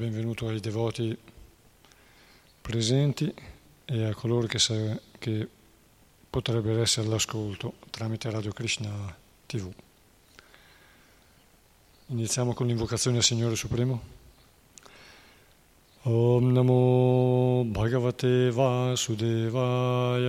Benvenuto ai devoti presenti e a coloro che, sa, che potrebbero essere all'ascolto tramite Radio Krishna TV. Iniziamo con l'invocazione al Signore Supremo. Om Namo Bhagavate Vasudevaya.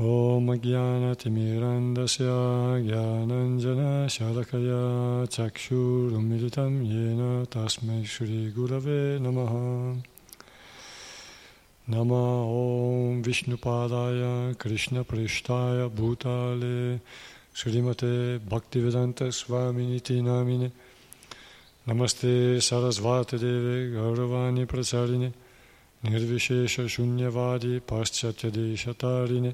ॐ ज्ञानतिमिरन्दस्य ज्ञानञ्जनशलकया चक्षुरुमिलितं येन तस्मै श्रीगुरवे नमः नम ॐ विष्णुपादाय कृष्णपृष्ठाय भूताले श्रीमते भक्तिवेदान्तस्वामिनिति नामिने नमस्ते सरस्वातिदेवे गौरवाणि प्रचारिणे निर्विशेषशून्यवादी पाश्चात्यदेशतारिणे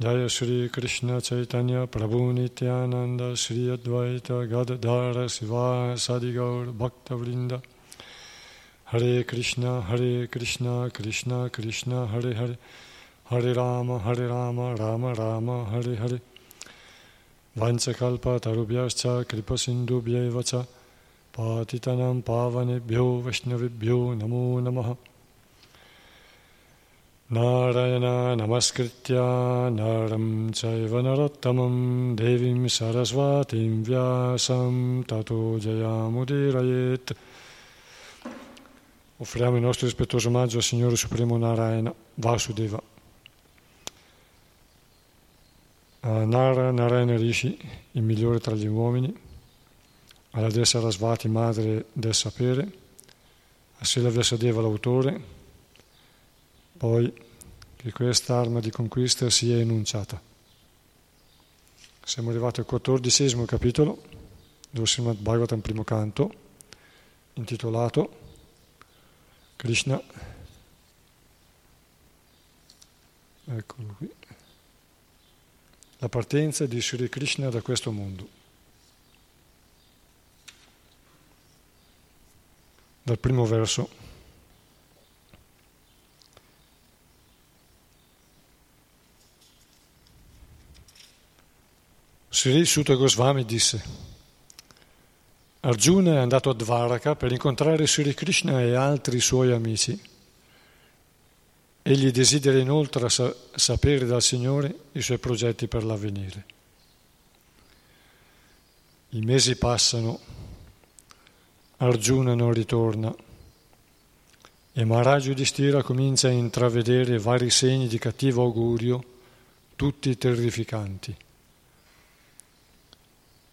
Jaya Shri Krishna Chaitanya Prabhu Nityananda Shri Advaita Gadadhara Siva Sadigaur Bhakta Vrinda. Hare Krishna Hare Krishna Krishna Krishna Hare Hare. Hare Rama Hare Rama Rama Rama Hare Hare. Vanchakalpa Tarubhyascha Kripa Sindhubhyevacha Patitanam Pavanebhyo Vaishnavibhyo Namo Namaha Narayana Namaskritya Naram Chaiva Narottamam Devim Sarasvatim Vyasam Tato Jayamudirayet Offriamo il nostro rispettoso omaggio al Signore Supremo Narayana Vasudeva. A Nara Narayana Rishi, il migliore tra gli uomini, alla Dea Sarasvati, madre del sapere, a Sila Vyasadeva, l'autore, poi che questa arma di conquista sia enunciata. Siamo arrivati al quattordicesimo capitolo dello Srimad Bhagavatam primo canto, intitolato Krishna. Eccolo qui. La partenza di Sri Krishna da questo mondo. Dal primo verso. Sri Sutta Goswami disse Arjuna è andato a Dvaraka per incontrare Sri Krishna e altri suoi amici. Egli desidera inoltre sa- sapere dal Signore i suoi progetti per l'avvenire. I mesi passano, Arjuna non ritorna e Maharaj Yudhishthira comincia a intravedere vari segni di cattivo augurio, tutti terrificanti.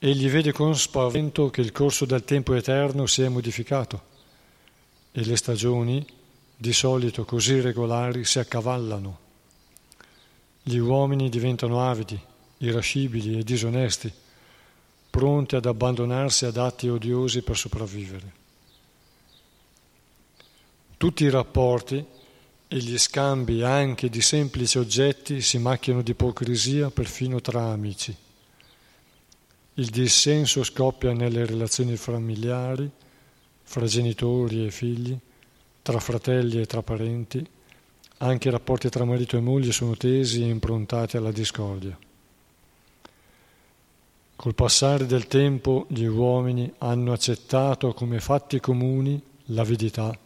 Egli vede con spavento che il corso del tempo eterno si è modificato e le stagioni, di solito così regolari, si accavallano. Gli uomini diventano avidi, irascibili e disonesti, pronti ad abbandonarsi ad atti odiosi per sopravvivere. Tutti i rapporti e gli scambi anche di semplici oggetti si macchiano di ipocrisia perfino tra amici. Il dissenso scoppia nelle relazioni familiari, fra genitori e figli, tra fratelli e tra parenti, anche i rapporti tra marito e moglie sono tesi e improntati alla discordia. Col passare del tempo gli uomini hanno accettato come fatti comuni l'avidità,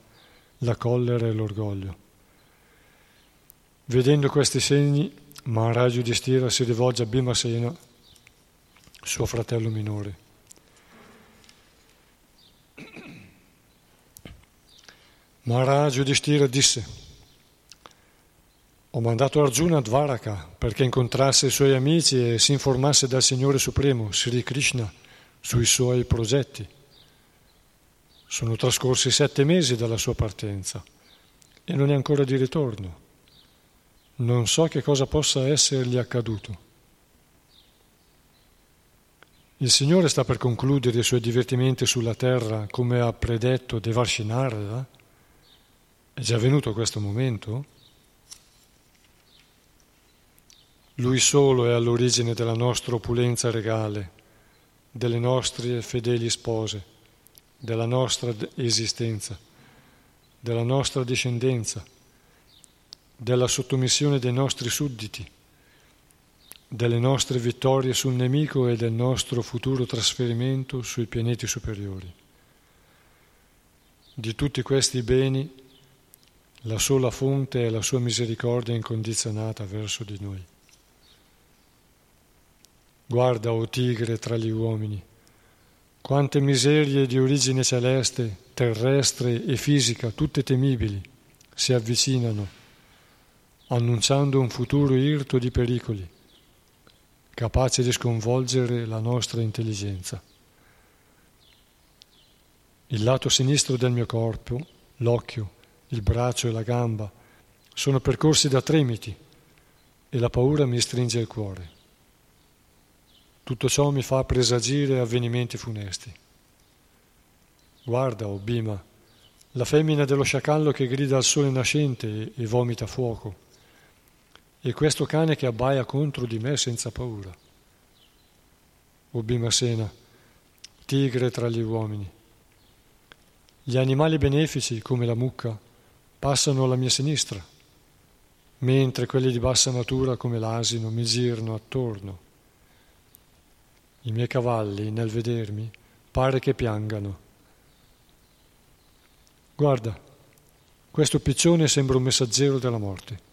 la collera e l'orgoglio. Vedendo questi segni, Maharaj Yudhishthira si rivolge a Bhimasena suo fratello minore. Maharaj Yudhishthira disse, ho mandato Arjuna a Dvaraka perché incontrasse i suoi amici e si informasse dal Signore Supremo, Sri Krishna, sui suoi progetti. Sono trascorsi sette mesi dalla sua partenza e non è ancora di ritorno. Non so che cosa possa essergli accaduto. Il Signore sta per concludere i suoi divertimenti sulla terra come ha predetto Devarshinarda? Eh? È già venuto questo momento? Lui solo è all'origine della nostra opulenza regale, delle nostre fedeli spose, della nostra esistenza, della nostra discendenza, della sottomissione dei nostri sudditi delle nostre vittorie sul nemico e del nostro futuro trasferimento sui pianeti superiori. Di tutti questi beni, la sola fonte è la sua misericordia incondizionata verso di noi. Guarda, o oh tigre tra gli uomini, quante miserie di origine celeste, terrestre e fisica, tutte temibili, si avvicinano, annunciando un futuro irto di pericoli, capace di sconvolgere la nostra intelligenza. Il lato sinistro del mio corpo, l'occhio, il braccio e la gamba, sono percorsi da tremiti e la paura mi stringe il cuore. Tutto ciò mi fa presagire avvenimenti funesti. Guarda, o oh la femmina dello sciacallo che grida al sole nascente e vomita fuoco, e questo cane che abbaia contro di me senza paura. O Bimasena, tigre tra gli uomini, gli animali benefici, come la mucca, passano alla mia sinistra, mentre quelli di bassa natura, come l'asino, mi girano attorno. I miei cavalli, nel vedermi, pare che piangano. Guarda, questo piccione sembra un messaggero della morte.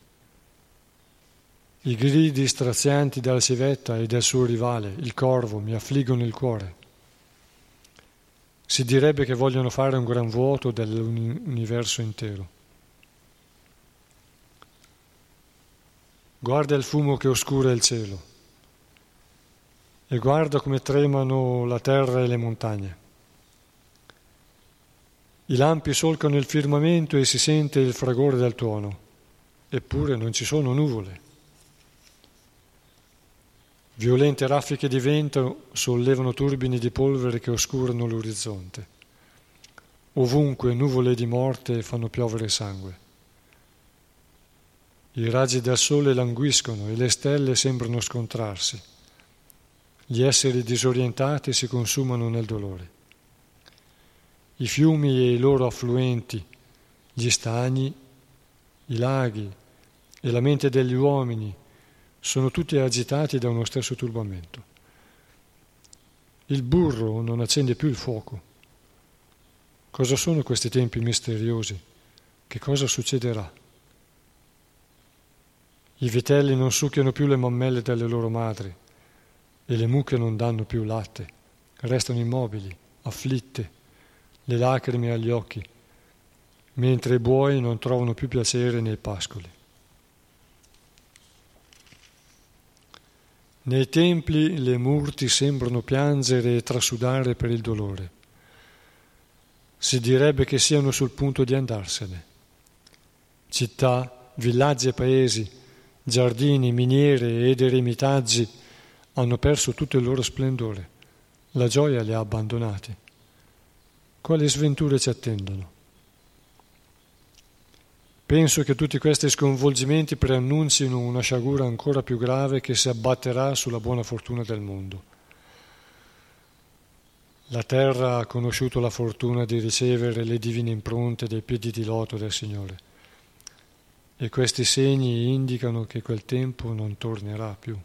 I gridi strazianti della civetta e del suo rivale, il corvo, mi affliggono il cuore. Si direbbe che vogliono fare un gran vuoto dell'universo intero. Guarda il fumo che oscura il cielo e guarda come tremano la terra e le montagne. I lampi solcano il firmamento e si sente il fragore del tuono, eppure non ci sono nuvole. Violente raffiche di vento sollevano turbini di polvere che oscurano l'orizzonte. Ovunque nuvole di morte fanno piovere sangue. I raggi del sole languiscono e le stelle sembrano scontrarsi. Gli esseri disorientati si consumano nel dolore. I fiumi e i loro affluenti, gli stagni, i laghi e la mente degli uomini sono tutti agitati da uno stesso turbamento. Il burro non accende più il fuoco. Cosa sono questi tempi misteriosi? Che cosa succederà? I vitelli non succhiano più le mammelle delle loro madri e le mucche non danno più latte, restano immobili, afflitte, le lacrime agli occhi, mentre i buoi non trovano più piacere nei pascoli. Nei templi le murti sembrano piangere e trasudare per il dolore. Si direbbe che siano sul punto di andarsene. Città, villaggi e paesi, giardini, miniere ed eremitaggi hanno perso tutto il loro splendore. La gioia li ha abbandonati. Quali sventure ci attendono? Penso che tutti questi sconvolgimenti preannuncino una sciagura ancora più grave che si abbatterà sulla buona fortuna del mondo. La terra ha conosciuto la fortuna di ricevere le divine impronte dei piedi di loto del Signore e questi segni indicano che quel tempo non tornerà più.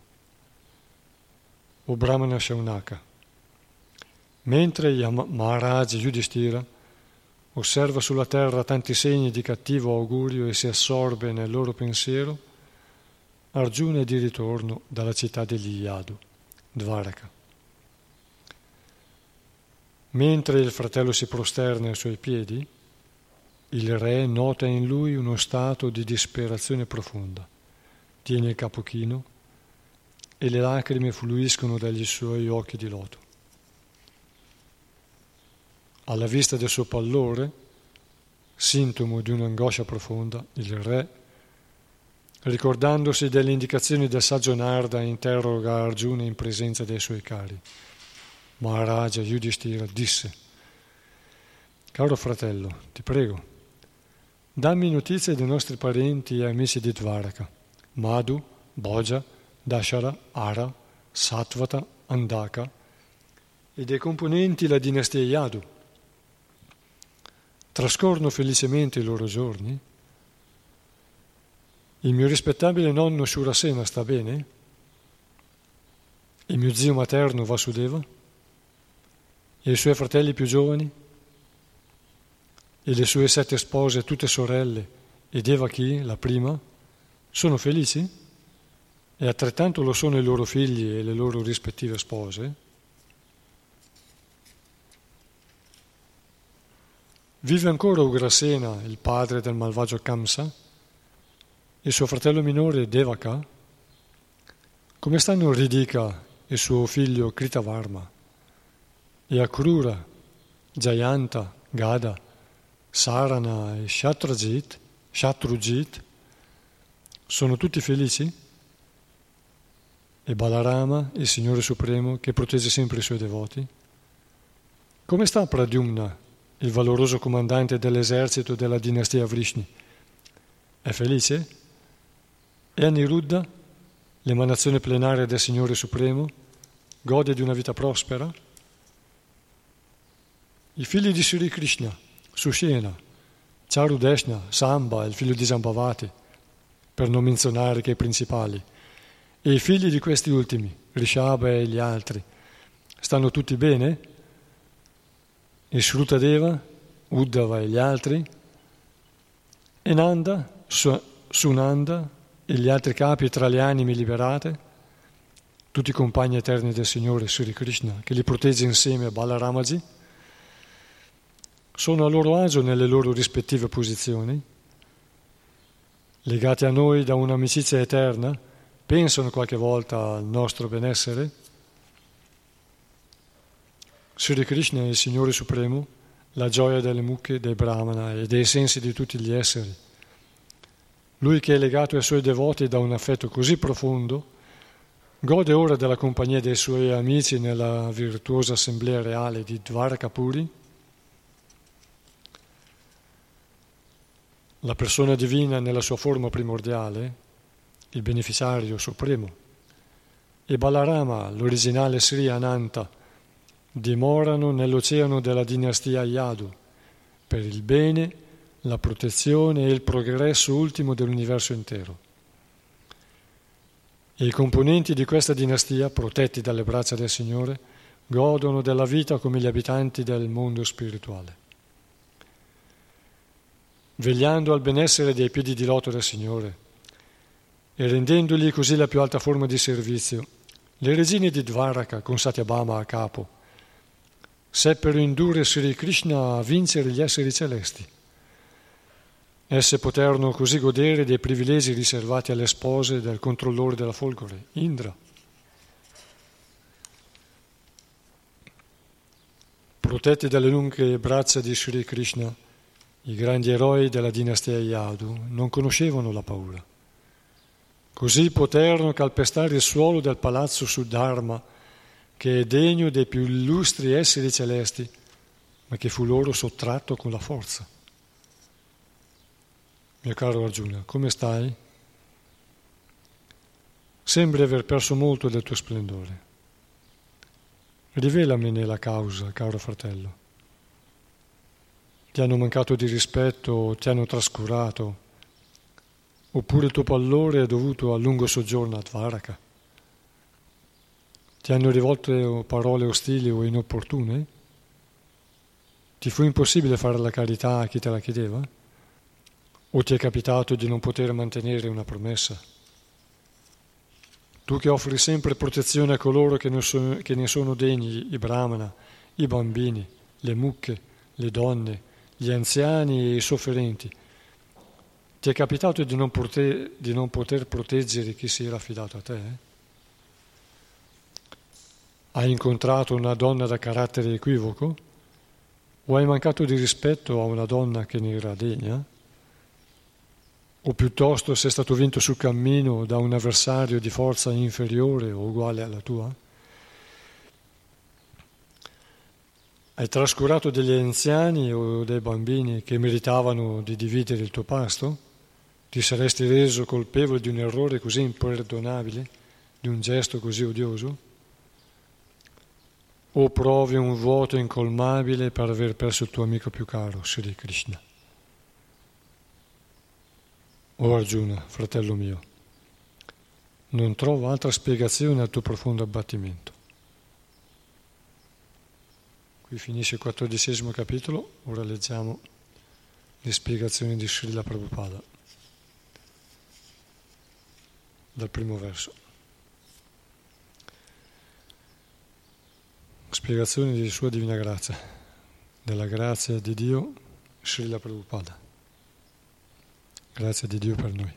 O Brahmana Shaunaka. Mentre Maharaj Yudhishthira osserva sulla terra tanti segni di cattivo augurio e si assorbe nel loro pensiero, Arjuna è di ritorno dalla città degli Yadu, Dvaraka. Mentre il fratello si prosterna ai suoi piedi, il re nota in lui uno stato di disperazione profonda, tiene il capo chino e le lacrime fluiscono dagli suoi occhi di loto. Alla vista del suo pallore, sintomo di un'angoscia profonda, il re, ricordandosi delle indicazioni del saggio Narda, interroga Arjuna in presenza dei suoi cari. Maharaja Yudhishthira disse, Caro fratello, ti prego, dammi notizie dei nostri parenti e amici di Dvaraka, Madhu, Bhoja, Dashara, Ara, Satvata, Andaka e dei componenti la dinastia Yadu. Trascorrono felicemente i loro giorni. Il mio rispettabile nonno Shurasena sta bene? Il mio zio materno Vasudeva? E i suoi fratelli più giovani? E le sue sette spose, tutte sorelle, e Devaki, la prima, sono felici? E altrettanto lo sono i loro figli e le loro rispettive spose? Vive ancora Ugrasena, il padre del malvagio Kamsa, e suo fratello minore Devaka? Come stanno Ridika e suo figlio Kritavarma? E Akrura, Jayanta, Gada, Sarana e Shatrajit? Shatrujit? Sono tutti felici? E Balarama, il Signore Supremo, che protegge sempre i suoi devoti? Come sta Pradyumna, il valoroso comandante dell'esercito della dinastia Vrishni? È felice? E Aniruddha, l'emanazione plenaria del Signore Supremo, gode di una vita prospera? I figli di Sri Krishna, Sushena, Charudeshna, Samba, il figlio di Zambavati, per non menzionare che i principali, e i figli di questi ultimi, Rishabha e gli altri, stanno tutti bene? E Shrutadeva, Uddhava e gli altri? E Nanda, Sunanda e gli altri capi tra le anime liberate? Tutti i compagni eterni del Signore Sri Krishna, che li protegge insieme a Balaramaji? sono a loro agio nelle loro rispettive posizioni, legati a noi da un'amicizia eterna, pensano qualche volta al nostro benessere. Sri Krishna è il Signore Supremo, la gioia delle mucche, dei brahmana e dei sensi di tutti gli esseri. Lui che è legato ai suoi devoti da un affetto così profondo, gode ora della compagnia dei suoi amici nella virtuosa assemblea reale di Dvarakapuri, la persona divina nella sua forma primordiale, il beneficiario supremo, e Balarama, l'originale Sri Ananta, dimorano nell'oceano della dinastia Yadu per il bene, la protezione e il progresso ultimo dell'universo intero. E i componenti di questa dinastia, protetti dalle braccia del Signore, godono della vita come gli abitanti del mondo spirituale vegliando al benessere dei piedi di loto del Signore e rendendogli così la più alta forma di servizio. Le regine di Dvaraka, con Satyabhama a capo, seppero indurre Sri Krishna a vincere gli esseri celesti. Esse poterono così godere dei privilegi riservati alle spose del controllore della folgore, Indra. Protetti dalle lunghe braccia di Sri Krishna, i grandi eroi della dinastia Yadu non conoscevano la paura. Così poterono calpestare il suolo del palazzo Suddharma, che è degno dei più illustri esseri celesti, ma che fu loro sottratto con la forza. Mio caro Arjuna, come stai? Sembri aver perso molto del tuo splendore. Rivelamene la causa, caro fratello ti hanno mancato di rispetto, ti hanno trascurato, oppure il tuo pallore è dovuto al lungo soggiorno a Dvaraka. Ti hanno rivolto parole ostili o inopportune? Ti fu impossibile fare la carità a chi te la chiedeva? O ti è capitato di non poter mantenere una promessa? Tu che offri sempre protezione a coloro che ne sono, che ne sono degni, i brahmana, i bambini, le mucche, le donne, gli anziani e i sofferenti. Ti è capitato di non, poter, di non poter proteggere chi si era affidato a te? Hai incontrato una donna da carattere equivoco? O hai mancato di rispetto a una donna che ne era degna? O piuttosto sei stato vinto sul cammino da un avversario di forza inferiore o uguale alla tua? Hai trascurato degli anziani o dei bambini che meritavano di dividere il tuo pasto? Ti saresti reso colpevole di un errore così imperdonabile di un gesto così odioso? O provi un vuoto incolmabile per aver perso il tuo amico più caro, Sri Krishna? O Arjuna, fratello mio, non trovo altra spiegazione al tuo profondo abbattimento. Qui finisce il quattordicesimo capitolo, ora leggiamo le spiegazioni di Srila Prabhupada, dal primo verso. Spiegazioni di Sua Divina Grazia, della grazia di Dio, Srila Prabhupada. Grazie di Dio per noi.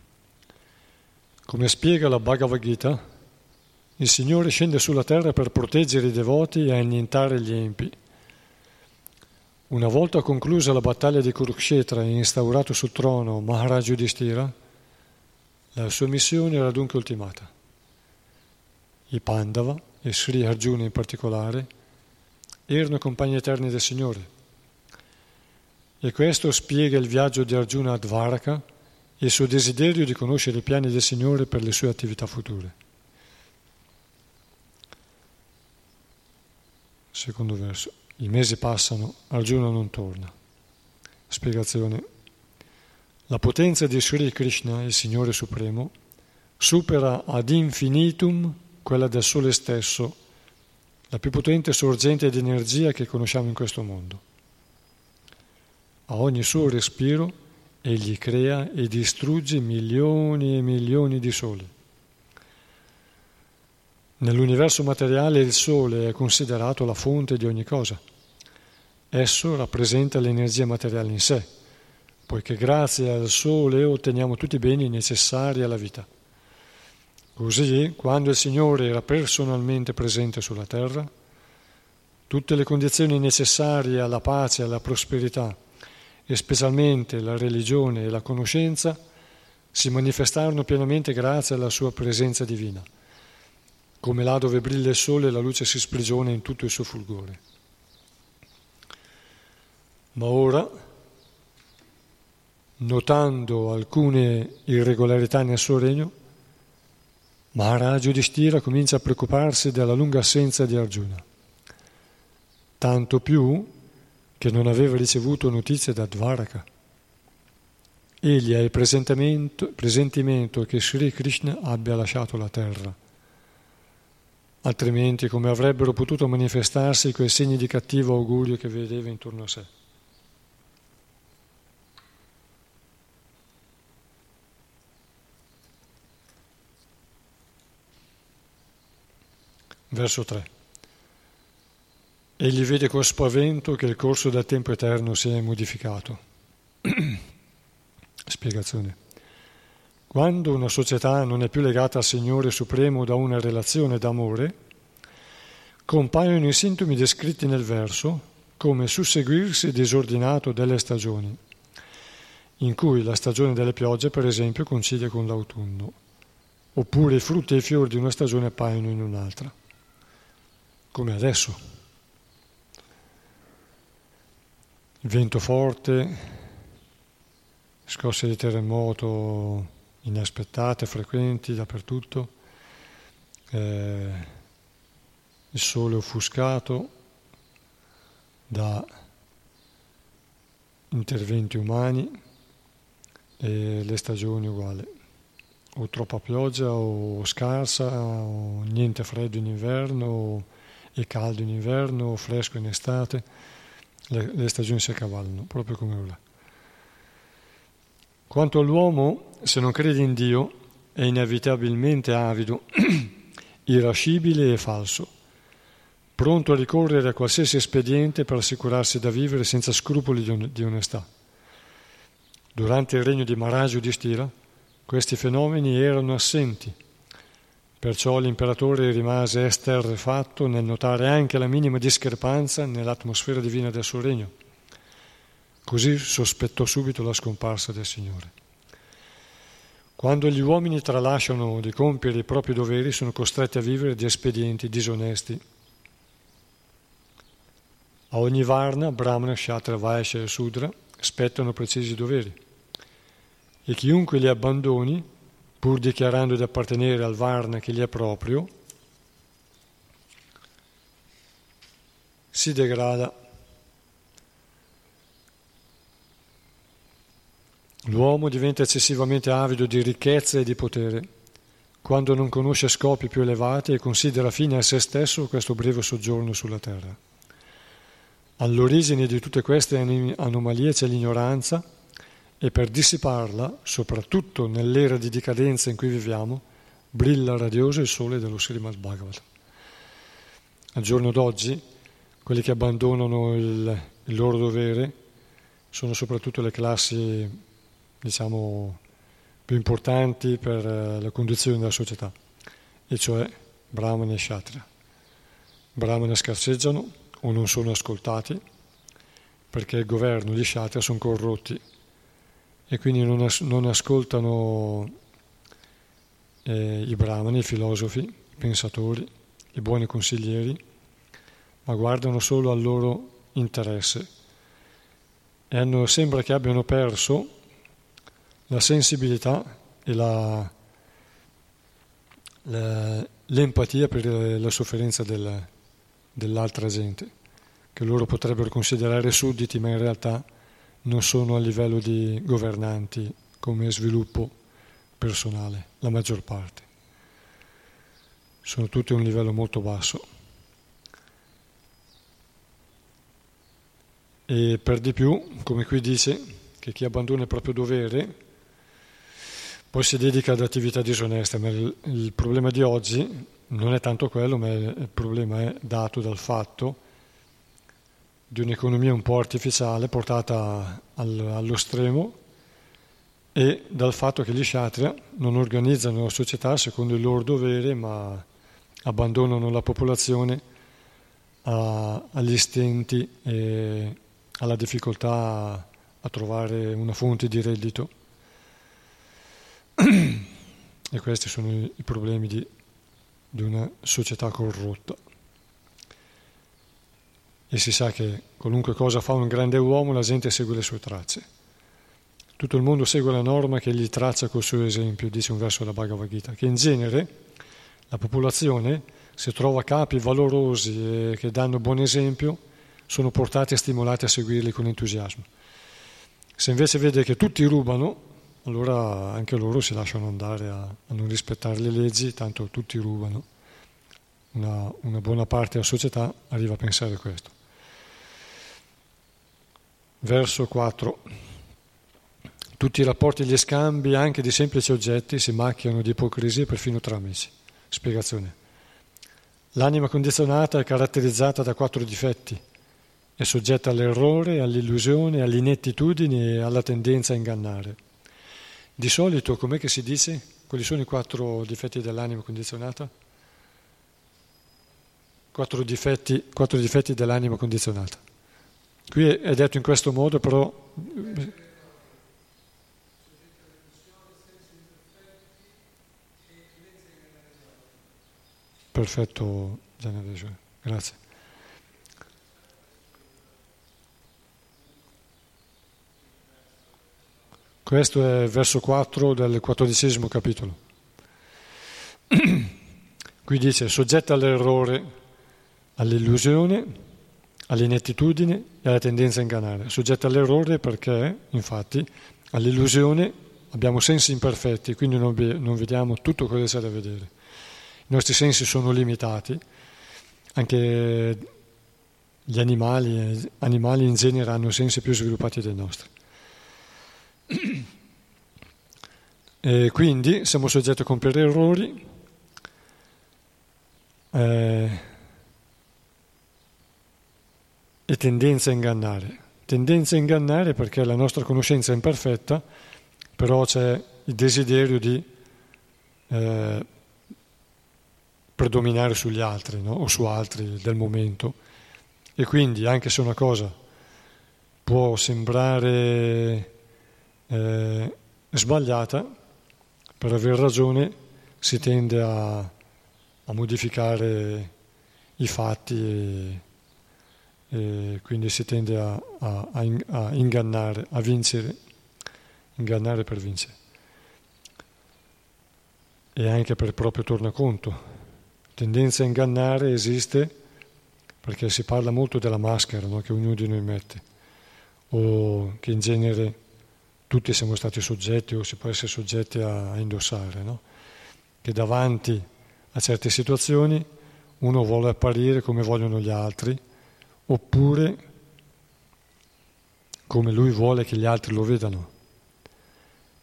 Come spiega la Bhagavad Gita, il Signore scende sulla terra per proteggere i devoti e annientare gli empi. Una volta conclusa la battaglia di Kurukshetra e instaurato sul trono Maharaj Yudhishthira, la sua missione era dunque ultimata. I Pandava, e Sri Arjuna in particolare, erano compagni eterni del Signore. E questo spiega il viaggio di Arjuna a Dvaraka e il suo desiderio di conoscere i piani del Signore per le sue attività future. Secondo verso. I mesi passano, Arjuna non torna. Spiegazione. La potenza di Sri Krishna, il Signore Supremo, supera ad infinitum quella del Sole stesso, la più potente sorgente di energia che conosciamo in questo mondo. A ogni suo respiro Egli crea e distrugge milioni e milioni di soli. Nell'universo materiale il Sole è considerato la fonte di ogni cosa. Esso rappresenta l'energia materiale in sé, poiché grazie al Sole otteniamo tutti i beni necessari alla vita. Così, quando il Signore era personalmente presente sulla terra, tutte le condizioni necessarie alla pace e alla prosperità e specialmente la religione e la conoscenza si manifestarono pienamente grazie alla sua presenza divina, come là dove brilla il sole la luce si sprigiona in tutto il suo fulgore. Ma ora, notando alcune irregolarità nel suo regno, Maharaj Yudhishthira comincia a preoccuparsi della lunga assenza di Arjuna. Tanto più che non aveva ricevuto notizie da Dvaraka. Egli ha il presentimento che Sri Krishna abbia lasciato la terra. Altrimenti come avrebbero potuto manifestarsi quei segni di cattivo augurio che vedeva intorno a sé? Verso 3. Egli vede con spavento che il corso del tempo eterno si è modificato. Spiegazione. Quando una società non è più legata al Signore Supremo da una relazione d'amore, compaiono i sintomi descritti nel verso come susseguirsi disordinato delle stagioni, in cui la stagione delle piogge, per esempio, coincide con l'autunno, oppure i frutti e i fiori di una stagione appaiono in un'altra, come adesso. vento forte, scosse di terremoto inaspettate, frequenti dappertutto, eh, il sole offuscato da interventi umani e le stagioni uguali, o troppa pioggia o scarsa, o niente freddo in inverno, o e caldo in inverno, o fresco in estate le, le stagioni si accavallano, proprio come ora. Quanto all'uomo, se non crede in Dio, è inevitabilmente avido, irascibile e falso, pronto a ricorrere a qualsiasi espediente per assicurarsi da vivere senza scrupoli di onestà. Durante il regno di Maragio di Stira, questi fenomeni erano assenti Perciò l'imperatore rimase esterrefatto nel notare anche la minima discrepanza nell'atmosfera divina del suo regno. Così sospettò subito la scomparsa del Signore. Quando gli uomini tralasciano di compiere i propri doveri, sono costretti a vivere di espedienti disonesti. A ogni varna, Brahmana, Shatra, Vaishya e Sudra, spettano precisi doveri. E chiunque li abbandoni pur dichiarando di appartenere al Varna che gli è proprio, si degrada. L'uomo diventa eccessivamente avido di ricchezza e di potere quando non conosce scopi più elevati e considera fine a se stesso questo breve soggiorno sulla terra. All'origine di tutte queste anomalie c'è l'ignoranza e per dissiparla, soprattutto nell'era di dicadenza in cui viviamo, brilla radioso il sole dello Srimad Bhagavatam. Al giorno d'oggi, quelli che abbandonano il, il loro dovere sono soprattutto le classi, diciamo, più importanti per eh, la conduzione della società, e cioè Brahmana e Kshatriya. Brahmana scarseggiano o non sono ascoltati perché il governo di Kshatriya sono corrotti e quindi non, as- non ascoltano eh, i brahmani, i filosofi, i pensatori, i buoni consiglieri, ma guardano solo al loro interesse. E hanno, sembra che abbiano perso la sensibilità e la, la, l'empatia per la sofferenza del, dell'altra gente, che loro potrebbero considerare sudditi, ma in realtà non sono a livello di governanti come sviluppo personale, la maggior parte. Sono tutti a un livello molto basso. E per di più, come qui dice, che chi abbandona il proprio dovere poi si dedica ad attività disoneste, ma il, il problema di oggi non è tanto quello, ma il problema è dato dal fatto di un'economia un po' artificiale portata allo stremo e dal fatto che gli Kshatriya non organizzano la società secondo il loro dovere ma abbandonano la popolazione a, agli stenti e alla difficoltà a trovare una fonte di reddito. e questi sono i, i problemi di, di una società corrotta. E si sa che qualunque cosa fa un grande uomo, la gente segue le sue tracce. Tutto il mondo segue la norma che gli traccia col suo esempio, dice un verso della Bhagavad Gita, che in genere la popolazione, se trova capi valorosi e che danno buon esempio, sono portati e stimolati a seguirli con entusiasmo. Se invece vede che tutti rubano, allora anche loro si lasciano andare a, a non rispettare le leggi, tanto tutti rubano. Una, una buona parte della società arriva a pensare questo. Verso 4. Tutti i rapporti e gli scambi, anche di semplici oggetti, si macchiano di ipocrisia perfino tra amici. Spiegazione. L'anima condizionata è caratterizzata da quattro difetti. È soggetta all'errore, all'illusione, all'inettitudine e alla tendenza a ingannare. Di solito, com'è che si dice? Quali sono i quattro difetti dell'anima condizionata? Quattro difetti, quattro difetti dell'anima condizionata. Qui è detto in questo modo, però... Perfetto, grazie. Questo è verso 4 del quattordicesimo capitolo. Qui dice soggetta all'errore, all'illusione, all'inettitudine e alla tendenza a ingannare. Soggetta all'errore perché, infatti, all'illusione abbiamo sensi imperfetti, quindi non, non vediamo tutto quello che c'è da vedere. I nostri sensi sono limitati, anche gli animali, animali in genere hanno sensi più sviluppati dei nostri. E quindi siamo soggetti a compiere errori. Eh, e tendenza a ingannare. Tendenza a ingannare perché la nostra conoscenza è imperfetta, però c'è il desiderio di eh, predominare sugli altri no? o su altri del momento. E quindi anche se una cosa può sembrare eh, sbagliata, per aver ragione si tende a, a modificare i fatti e, e quindi si tende a, a, a, ingannare, a vincere, ingannare per vincere. e anche per proprio tornaconto. Tendenza a ingannare esiste perché si parla molto della maschera no? che ognuno di noi mette, o che in genere tutti siamo stati soggetti o si può essere soggetti a, a indossare, no? che davanti a certe situazioni uno vuole apparire come vogliono gli altri, oppure come lui vuole che gli altri lo vedano.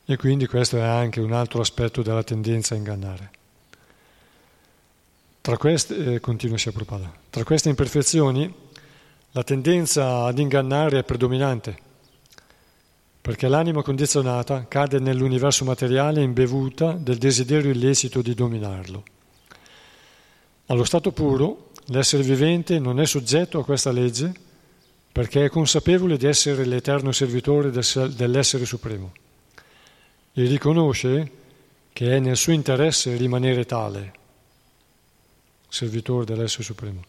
E quindi questo è anche un altro aspetto della tendenza a ingannare. Tra queste, eh, continua tra queste imperfezioni la tendenza ad ingannare è predominante perché l'anima condizionata cade nell'universo materiale imbevuta del desiderio illecito di dominarlo. Allo stato puro, l'essere vivente non è soggetto a questa legge perché è consapevole di essere l'eterno servitore dell'essere supremo e riconosce che è nel suo interesse rimanere tale, servitore dell'essere supremo,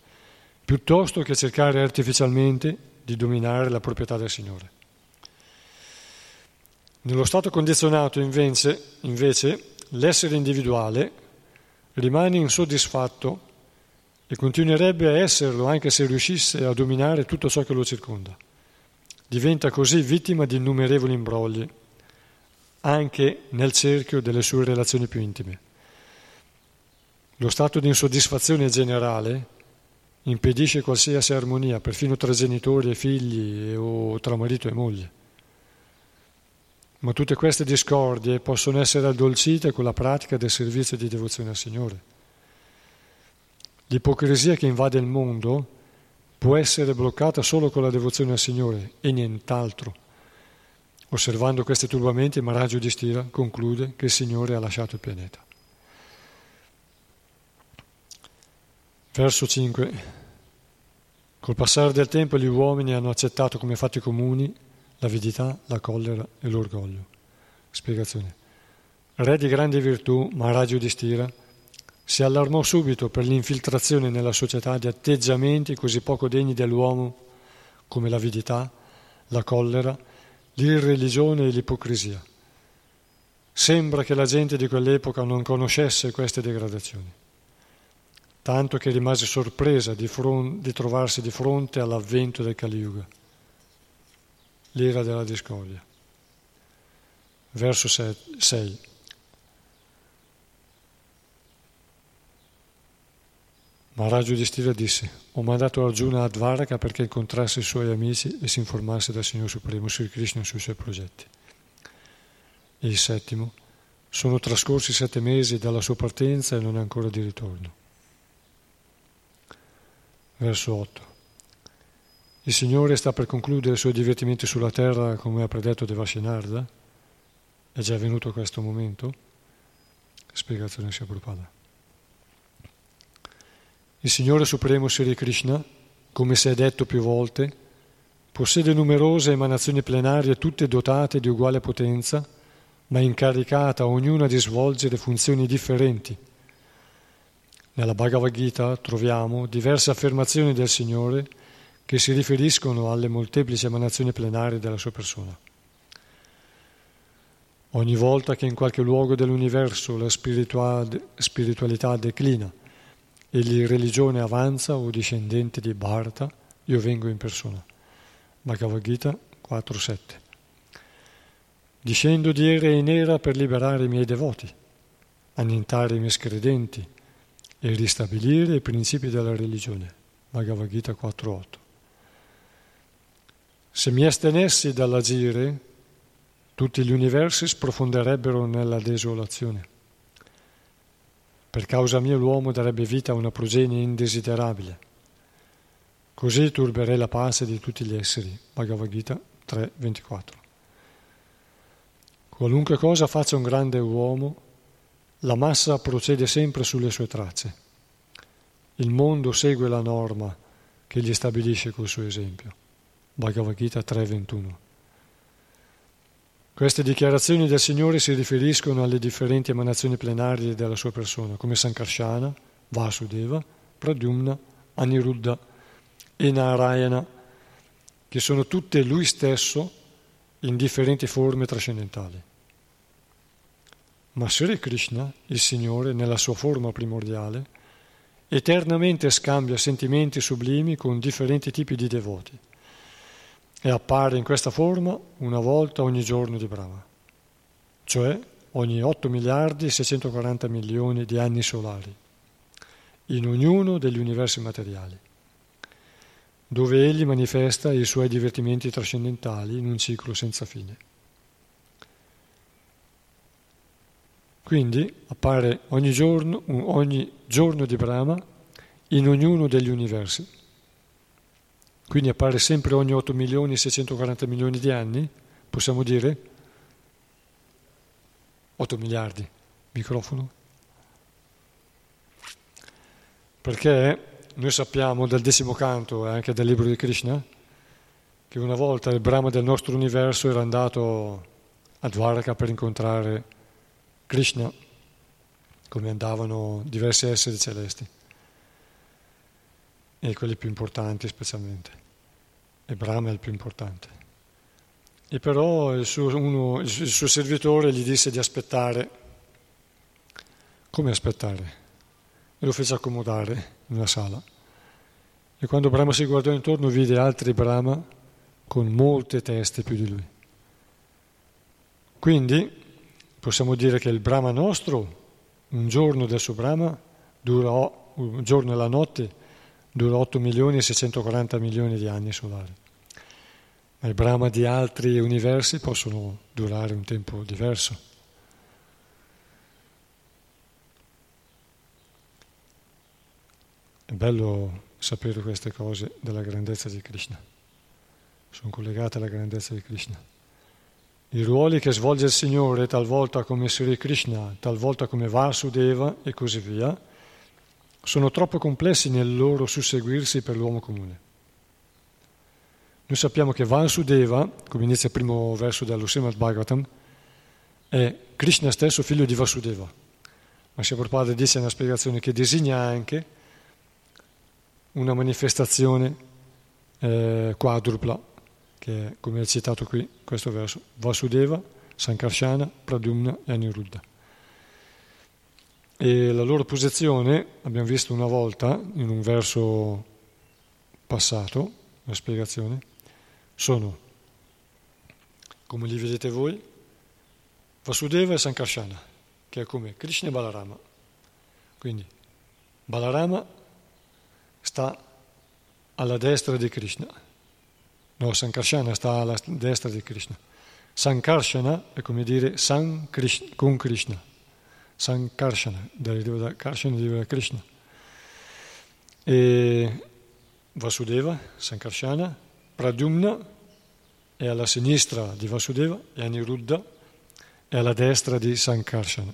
piuttosto che cercare artificialmente di dominare la proprietà del Signore. Nello stato condizionato invece, invece l'essere individuale rimane insoddisfatto e continuerebbe a esserlo anche se riuscisse a dominare tutto ciò che lo circonda. Diventa così vittima di innumerevoli imbrogli, anche nel cerchio delle sue relazioni più intime. Lo stato di insoddisfazione generale impedisce qualsiasi armonia, perfino tra genitori e figli o tra marito e moglie. Ma tutte queste discordie possono essere addolcite con la pratica del servizio di devozione al Signore. L'ipocrisia che invade il mondo può essere bloccata solo con la devozione al Signore e nient'altro. Osservando questi turbamenti, Maraggio di Stira conclude che il Signore ha lasciato il pianeta. Verso 5. Col passare del tempo gli uomini hanno accettato come fatti comuni l'avidità, la collera e l'orgoglio. Spiegazione. Re di grande virtù, Maharaja Stira, si allarmò subito per l'infiltrazione nella società di atteggiamenti così poco degni dell'uomo come l'avidità, la collera, l'irreligione e l'ipocrisia. Sembra che la gente di quell'epoca non conoscesse queste degradazioni, tanto che rimase sorpresa di, fron- di trovarsi di fronte all'avvento del Kali Yuga l'era della discordia. Verso 6. Maharaj Yudhishthira disse, ho mandato Arjuna a Dvaraka perché incontrasse i suoi amici e si informasse dal Signore Supremo Sri Krishna sui suoi progetti. E il settimo, sono trascorsi sette mesi dalla sua partenza e non è ancora di ritorno. Verso 8. Il Signore sta per concludere i suoi divertimenti sulla terra come ha predetto Devashinarda? È già venuto questo momento? Spiegazione sia Prabhupada. Il Signore Supremo Sri Krishna, come si è detto più volte, possiede numerose emanazioni plenarie tutte dotate di uguale potenza, ma incaricata ognuna di svolgere funzioni differenti. Nella Bhagavad Gita troviamo diverse affermazioni del Signore che si riferiscono alle molteplici emanazioni plenarie della sua persona. Ogni volta che in qualche luogo dell'universo la spiritualità declina e la religione avanza o discendente di Bharata, io vengo in persona. Bhagavad Gita 4.7 Discendo di era in era per liberare i miei devoti, annientare i miscredenti e ristabilire i principi della religione. Bhagavad Gita 4.8 se mi astenessi dall'agire, tutti gli universi sprofonderebbero nella desolazione. Per causa mia l'uomo darebbe vita a una progenie indesiderabile. Così turberei la pace di tutti gli esseri. Bhagavad Gita 3.24. Qualunque cosa faccia un grande uomo, la massa procede sempre sulle sue tracce. Il mondo segue la norma che gli stabilisce col suo esempio. Bhagavad Gita 3.21. Queste dichiarazioni del Signore si riferiscono alle differenti emanazioni plenarie della sua persona, come Sankarsana, Vasudeva, Pradyumna, Aniruddha e Narayana, che sono tutte lui stesso in differenti forme trascendentali. Ma Sri Krishna, il Signore, nella sua forma primordiale, eternamente scambia sentimenti sublimi con differenti tipi di devoti e appare in questa forma una volta ogni giorno di Brahma, cioè ogni 8 miliardi e 640 milioni di anni solari, in ognuno degli universi materiali, dove egli manifesta i suoi divertimenti trascendentali in un ciclo senza fine. Quindi appare ogni giorno, ogni giorno di Brahma in ognuno degli universi. Quindi appare sempre ogni 8 milioni e 640 milioni di anni, possiamo dire? 8 miliardi. Microfono? Perché noi sappiamo dal decimo canto e anche dal libro di Krishna che una volta il Brahma del nostro universo era andato a Dwaraka per incontrare Krishna, come andavano diversi esseri celesti, e quelli più importanti specialmente. E Brahma è il più importante. E però il suo, uno, il suo servitore gli disse di aspettare. Come aspettare? E lo fece accomodare una sala. E quando Brahma si guardò intorno vide altri Brahma con molte teste più di lui. Quindi Possiamo dire che il Brahma nostro, un giorno del suo Brahma, dura, un giorno e la notte, dura 8 milioni e 640 milioni di anni solari. Ma i Brahma di altri universi possono durare un tempo diverso. È bello sapere queste cose della grandezza di Krishna. Sono collegate alla grandezza di Krishna. I ruoli che svolge il Signore, talvolta come Sri Krishna, talvolta come Vasudeva e così via, sono troppo complessi nel loro susseguirsi per l'uomo comune. Noi sappiamo che Vasudeva, come inizia il primo verso dello Srimad Bhagavatam, è Krishna stesso figlio di Vasudeva. Ma Sia Prabhupada dice una spiegazione che designa anche una manifestazione eh, quadrupla che è, come è citato qui, questo verso, Vasudeva, Sankarshana, Pradumna e Aniruddha. E la loro posizione, abbiamo visto una volta in un verso passato, la spiegazione, sono, come li vedete voi, Vasudeva e Sankarshana, che è come Krishna e Balarama. Quindi Balarama sta alla destra di Krishna No, Sankarsana sta alla destra di Krishna. Sankarsana è come dire San Krishna, con Krishna. Sankarsana, deriva da Karshana deriva da Krishna. E Vasudeva, Sankarsana, Pradyumna è alla sinistra di Vasudeva e Aniruddha è alla destra di Sankarsana.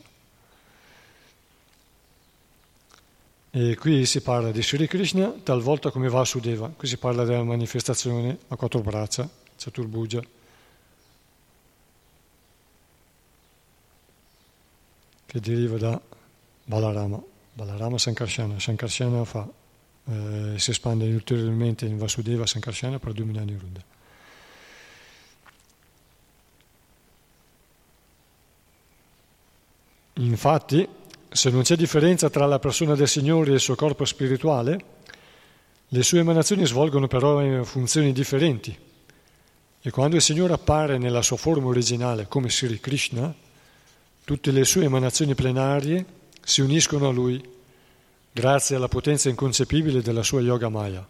E qui si parla di Sri Krishna talvolta come Vasudeva, qui si parla della manifestazione a quattro braccia, Chaturbuja. che deriva da Balarama, Balarama Sankarsana, Sankarsana fa, eh, si espande ulteriormente in Vasudeva, Sankarsana, Pradumina Niruddha. Infatti, se non c'è differenza tra la persona del Signore e il suo corpo spirituale, le sue emanazioni svolgono però funzioni differenti. E quando il Signore appare nella sua forma originale come Sri Krishna, tutte le sue emanazioni plenarie si uniscono a Lui grazie alla potenza inconcepibile della sua Yoga Maya.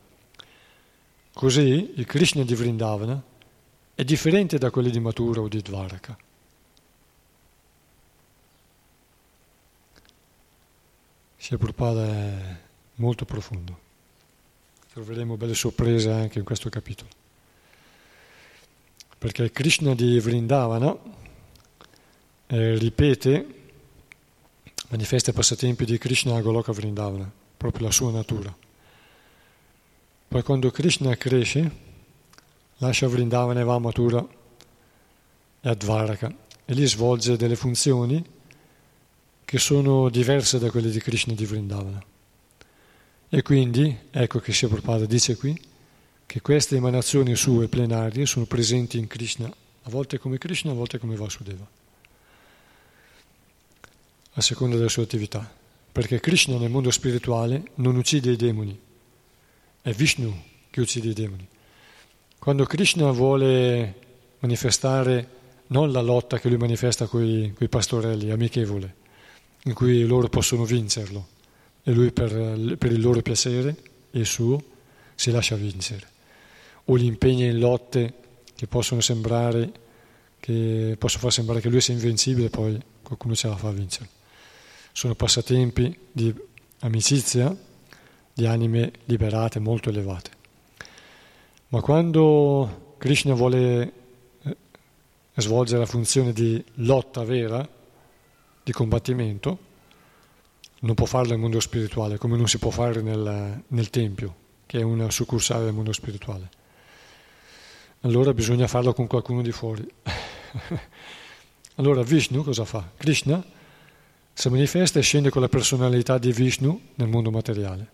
Così il Krishna di Vrindavana è differente da quelli di Mathura o di Dvaraka. Sia Prabhupada è molto profondo. Troveremo belle sorprese anche in questo capitolo. Perché Krishna di Vrindavana eh, ripete, manifesta i passatempi di Krishna a Goloka Vrindavana, proprio la sua natura. Poi quando Krishna cresce, lascia Vrindavana e va a Mathura e a Dvaraka e lì svolge delle funzioni che sono diverse da quelle di Krishna di Vrindavana. E quindi, ecco che Sia Prabhupada dice qui, che queste emanazioni sue plenarie sono presenti in Krishna, a volte come Krishna, a volte come Vasudeva. A seconda delle sue attività, perché Krishna nel mondo spirituale non uccide i demoni, è Vishnu che uccide i demoni. Quando Krishna vuole manifestare non la lotta che lui manifesta con i pastorelli, amichevole, in cui loro possono vincerlo, e lui per, per il loro piacere e il suo si lascia vincere, o li impegna in lotte che possono sembrare, che possono far sembrare che lui sia invincibile e poi qualcuno ce la fa vincere. Sono passatempi di amicizia di anime liberate molto elevate. Ma quando Krishna vuole eh, svolgere la funzione di lotta vera, di combattimento, non può farlo nel mondo spirituale, come non si può fare nel, nel Tempio, che è una succursale del mondo spirituale. Allora bisogna farlo con qualcuno di fuori. allora Vishnu cosa fa? Krishna si manifesta e scende con la personalità di Vishnu nel mondo materiale.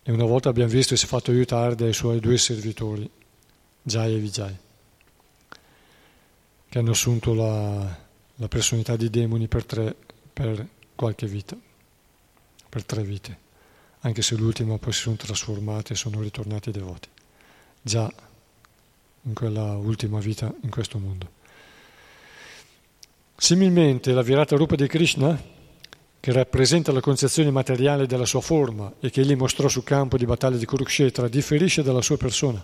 E una volta abbiamo visto che si è fatto aiutare dai suoi due servitori, Jai e Vijay, che hanno assunto la, la personalità di demoni per, tre, per qualche vita, per tre vite, anche se l'ultima poi si sono trasformati e sono ritornati devoti, già in quella ultima vita in questo mondo. Similmente la virata rupa di Krishna che rappresenta la concezione materiale della sua forma e che egli mostrò sul campo di battaglia di Kurukshetra, differisce dalla sua persona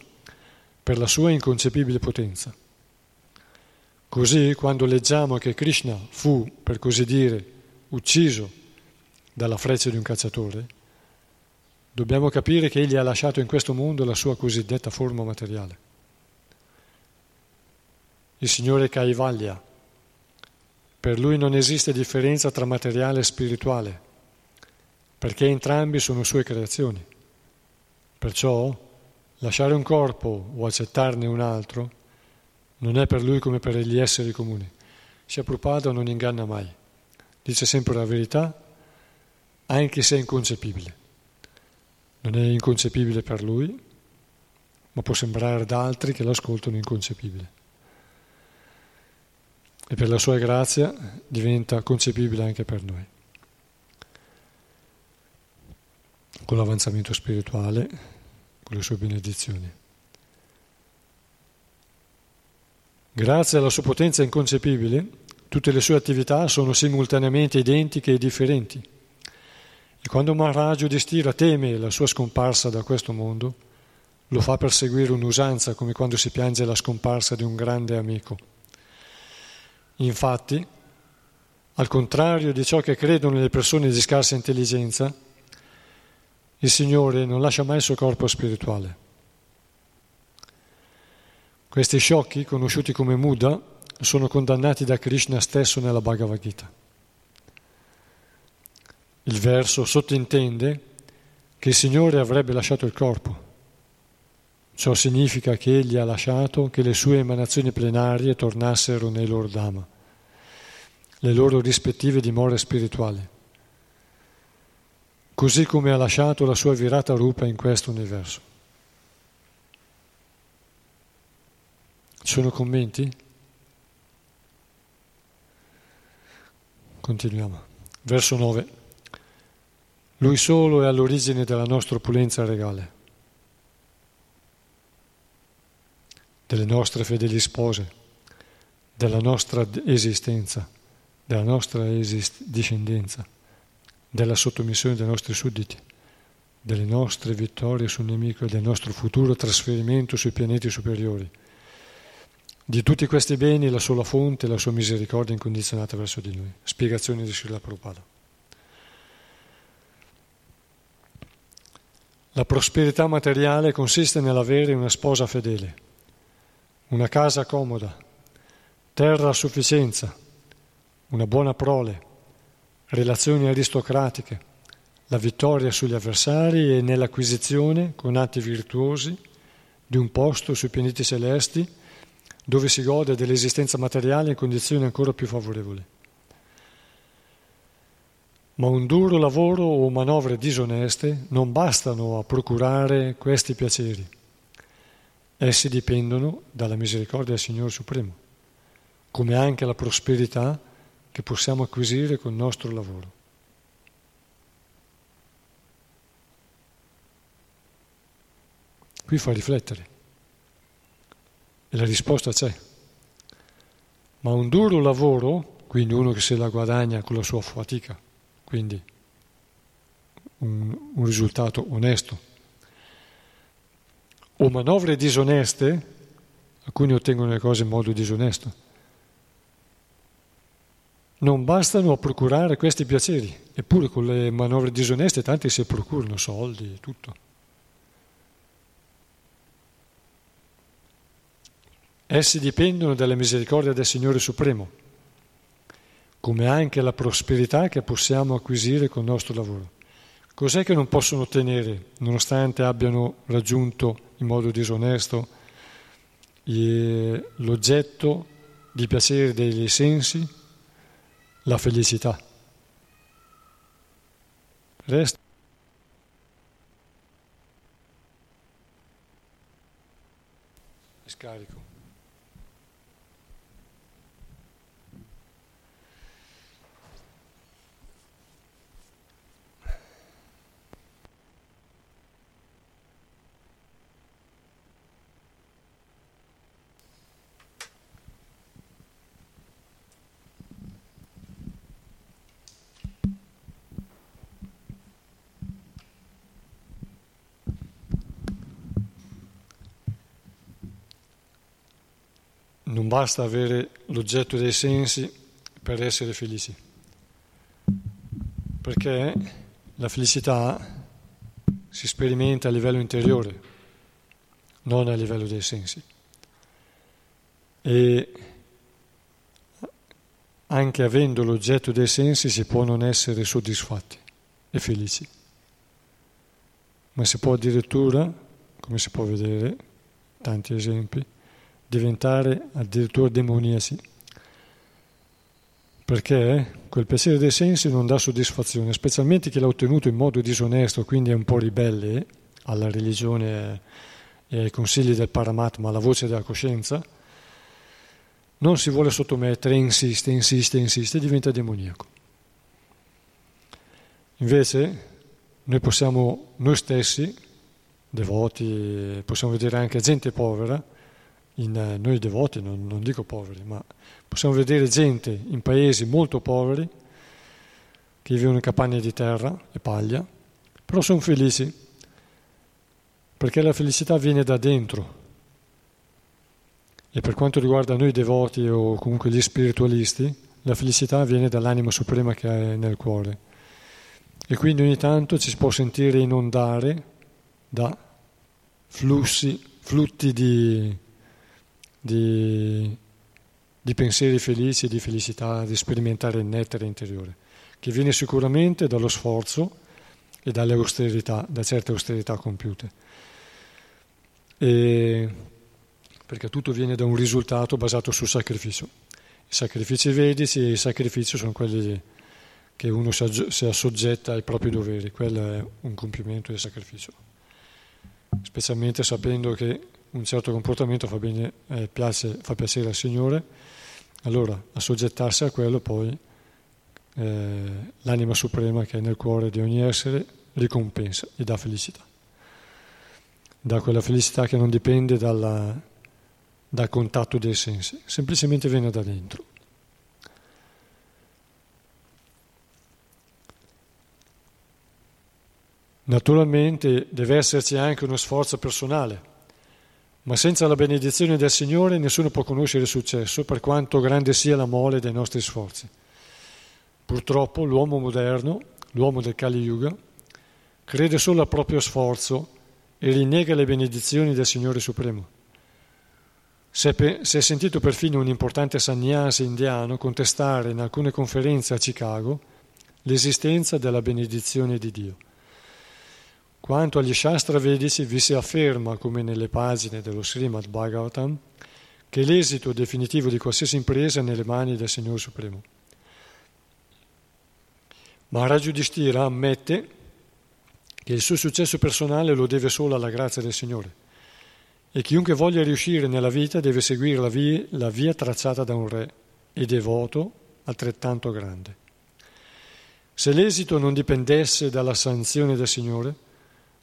per la sua inconcepibile potenza. Così, quando leggiamo che Krishna fu, per così dire, ucciso dalla freccia di un cacciatore, dobbiamo capire che egli ha lasciato in questo mondo la sua cosiddetta forma materiale. Il Signore Kaivalya, per lui non esiste differenza tra materiale e spirituale, perché entrambi sono sue creazioni. Perciò lasciare un corpo o accettarne un altro non è per lui come per gli esseri comuni. Sia Prabhupada non inganna mai, dice sempre la verità, anche se è inconcepibile. Non è inconcepibile per lui, ma può sembrare ad altri che l'ascoltano inconcepibile e per la sua grazia diventa concepibile anche per noi. Con l'avanzamento spirituale, con le sue benedizioni. Grazie alla sua potenza inconcepibile, tutte le sue attività sono simultaneamente identiche e differenti. E quando Maharaj Yudhishthira teme la sua scomparsa da questo mondo, lo fa per seguire un'usanza come quando si piange la scomparsa di un grande amico. Infatti, al contrario di ciò che credono le persone di scarsa intelligenza, il Signore non lascia mai il suo corpo spirituale. Questi sciocchi, conosciuti come Muda, sono condannati da Krishna stesso nella Bhagavad Gita. Il verso sottintende che il Signore avrebbe lasciato il corpo. Ciò significa che egli ha lasciato che le sue emanazioni plenarie tornassero nei loro Dhamma, le loro rispettive dimore spirituali, così come ha lasciato la sua virata rupa in questo universo. Sono commenti? Continuiamo. Verso 9. Lui solo è all'origine della nostra opulenza regale. Delle nostre fedeli spose, della nostra esistenza, della nostra esist- discendenza, della sottomissione dei nostri sudditi, delle nostre vittorie sul nemico e del nostro futuro trasferimento sui pianeti superiori. Di tutti questi beni la sola fonte è la sua misericordia incondizionata verso di noi. Spiegazione di Srila Prabhupada. La prosperità materiale consiste nell'avere una sposa fedele una casa comoda, terra a sufficienza, una buona prole, relazioni aristocratiche, la vittoria sugli avversari e nell'acquisizione, con atti virtuosi, di un posto sui pianeti celesti dove si gode dell'esistenza materiale in condizioni ancora più favorevoli. Ma un duro lavoro o manovre disoneste non bastano a procurare questi piaceri. Essi dipendono dalla misericordia del Signore Supremo, come anche la prosperità che possiamo acquisire col nostro lavoro. Qui fa riflettere e la risposta c'è. Ma un duro lavoro, quindi uno che se la guadagna con la sua fatica, quindi un, un risultato onesto, o manovre disoneste, alcuni ottengono le cose in modo disonesto, non bastano a procurare questi piaceri, eppure con le manovre disoneste tanti si procurano soldi e tutto. Essi dipendono dalla misericordia del Signore Supremo, come anche la prosperità che possiamo acquisire con il nostro lavoro. Cos'è che non possono ottenere, nonostante abbiano raggiunto in modo disonesto l'oggetto di piacere dei sensi, la felicità? Resta. Scarico. Non basta avere l'oggetto dei sensi per essere felici, perché la felicità si sperimenta a livello interiore, non a livello dei sensi. E anche avendo l'oggetto dei sensi si può non essere soddisfatti e felici, ma si può addirittura, come si può vedere, tanti esempi, diventare addirittura demoniaci, perché quel piacere dei sensi non dà soddisfazione, specialmente chi l'ha ottenuto in modo disonesto, quindi è un po' ribelle alla religione e ai consigli del Paramatma, alla voce della coscienza, non si vuole sottomettere, insiste, insiste, insiste, diventa demoniaco. Invece noi possiamo, noi stessi, devoti, possiamo vedere anche gente povera, in, eh, noi devoti, non, non dico poveri, ma possiamo vedere gente in paesi molto poveri che vivono in campagne di terra e paglia, però sono felici, perché la felicità viene da dentro. E per quanto riguarda noi devoti o comunque gli spiritualisti, la felicità viene dall'anima suprema che è nel cuore. E quindi ogni tanto ci si può sentire inondare da flussi, flutti di, di, di pensieri felici di felicità, di sperimentare il nettare interiore, che viene sicuramente dallo sforzo e dalle austerità, da certe austerità compiute. E perché tutto viene da un risultato basato sul sacrificio. I sacrifici vedici e i sacrifici sono quelli che uno si assoggetta ai propri doveri, quello è un compimento del sacrificio, specialmente sapendo che un certo comportamento fa, bene, eh, piace, fa piacere al Signore, allora assoggettarsi a quello poi eh, l'anima suprema che è nel cuore di ogni essere ricompensa, gli dà felicità. Dà quella felicità che non dipende dalla, dal contatto dei sensi, semplicemente viene da dentro. Naturalmente deve esserci anche uno sforzo personale ma senza la benedizione del Signore nessuno può conoscere il successo, per quanto grande sia la mole dei nostri sforzi. Purtroppo l'uomo moderno, l'uomo del Kali Yuga, crede solo al proprio sforzo e rinnega le benedizioni del Signore Supremo. Si si è sentito perfino un importante sannyasi indiano contestare in alcune conferenze a Chicago l'esistenza della benedizione di Dio. Quanto agli Shastra vedici vi si afferma, come nelle pagine dello Srimad Bhagavatam, che l'esito definitivo di qualsiasi impresa è nelle mani del Signore Supremo. Maharaj Yudhishthira ammette che il suo successo personale lo deve solo alla grazia del Signore e chiunque voglia riuscire nella vita deve seguire la via, la via tracciata da un re e devoto altrettanto grande. Se l'esito non dipendesse dalla sanzione del Signore,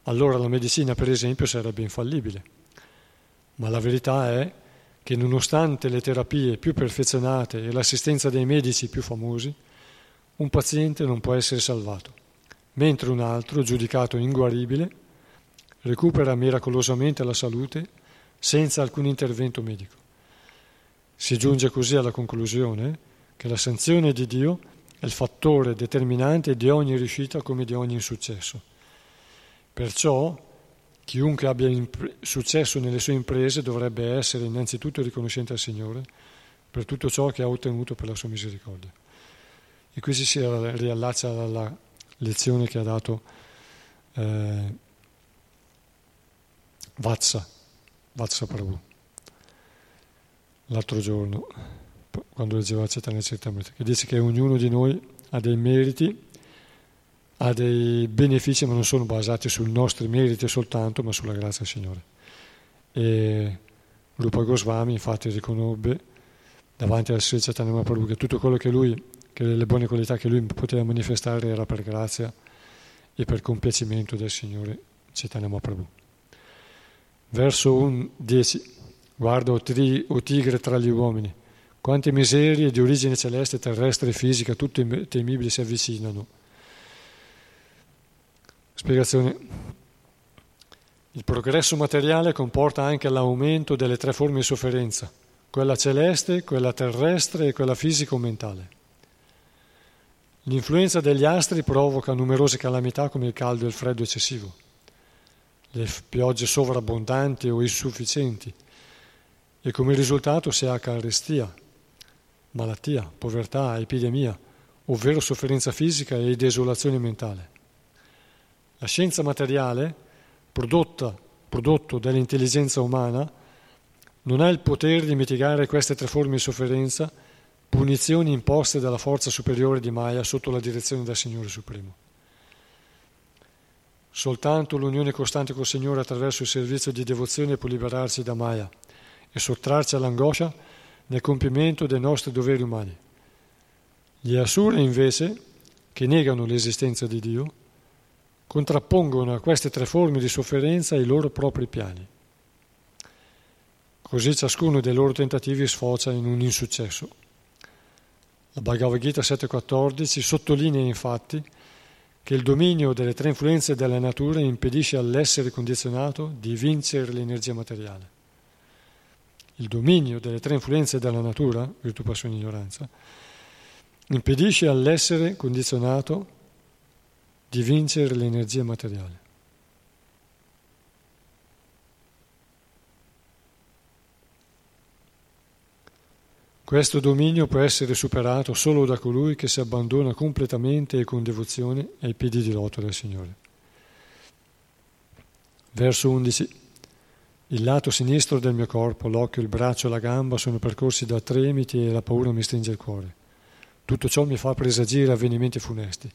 allora la medicina, per esempio, sarebbe infallibile. Ma la verità è che nonostante le terapie più perfezionate e l'assistenza dei medici più famosi, un paziente non può essere salvato, mentre un altro, giudicato inguaribile, recupera miracolosamente la salute senza alcun intervento medico. Si giunge così alla conclusione che la sanzione di Dio è il fattore determinante di ogni riuscita come di ogni insuccesso. Perciò chiunque abbia impre- successo nelle sue imprese dovrebbe essere innanzitutto riconoscente al Signore per tutto ciò che ha ottenuto per la sua misericordia. E qui si riallaccia alla lezione che ha dato eh, Vatsa, Vatsa Prabhu, l'altro giorno, quando leggeva Chaitanya Charitamrita, che dice che ognuno di noi ha dei meriti, ha dei benefici, ma non sono basati sui nostri meriti soltanto, ma sulla grazia del Signore. E Rupa Goswami infatti riconobbe davanti al Sri Chaitanya Mahaprabhu che tutto quello che lui che le buone qualità che lui poteva manifestare era per grazia e per compiacimento del Signore Chaitanya Mahaprabhu. Verso 10. Guarda, o, tri, o tigre tra gli uomini, quante miserie di origine celeste, terrestre e fisica, tutte temibili, si avvicinano. Spiegazione. Il progresso materiale comporta anche l'aumento delle tre forme di sofferenza, quella celeste, quella terrestre e quella fisico-mentale. L'influenza degli astri provoca numerose calamità come il caldo e il freddo eccessivo, le piogge sovrabbondanti o insufficienti e come risultato si ha carestia, malattia, povertà, epidemia, ovvero sofferenza fisica e desolazione mentale. La scienza materiale, prodotta, prodotto dall'intelligenza umana, non ha il potere di mitigare queste tre forme di sofferenza punizioni imposte dalla forza superiore di Maya sotto la direzione del Signore Supremo. Soltanto l'unione costante col Signore attraverso il servizio di devozione può liberarci da Maya e sottrarci all'angoscia nel compimento dei nostri doveri umani. Gli Asura invece, che negano l'esistenza di Dio, contrappongono a queste tre forme di sofferenza i loro propri piani. Così ciascuno dei loro tentativi sfocia in un insuccesso. La Bhagavad Gita 7.14 sottolinea infatti che il dominio delle tre influenze della natura impedisce all'essere condizionato di vincere l'energia materiale. Il dominio delle tre influenze della natura, virtù, passione e ignoranza, impedisce all'essere condizionato di vincere l'energia materiale. Questo dominio può essere superato solo da colui che si abbandona completamente e con devozione ai piedi di loto del Signore. Verso 11. Il lato sinistro del mio corpo, l'occhio, il braccio e la gamba sono percorsi da tremiti e la paura mi stringe il cuore. Tutto ciò mi fa presagire avvenimenti funesti.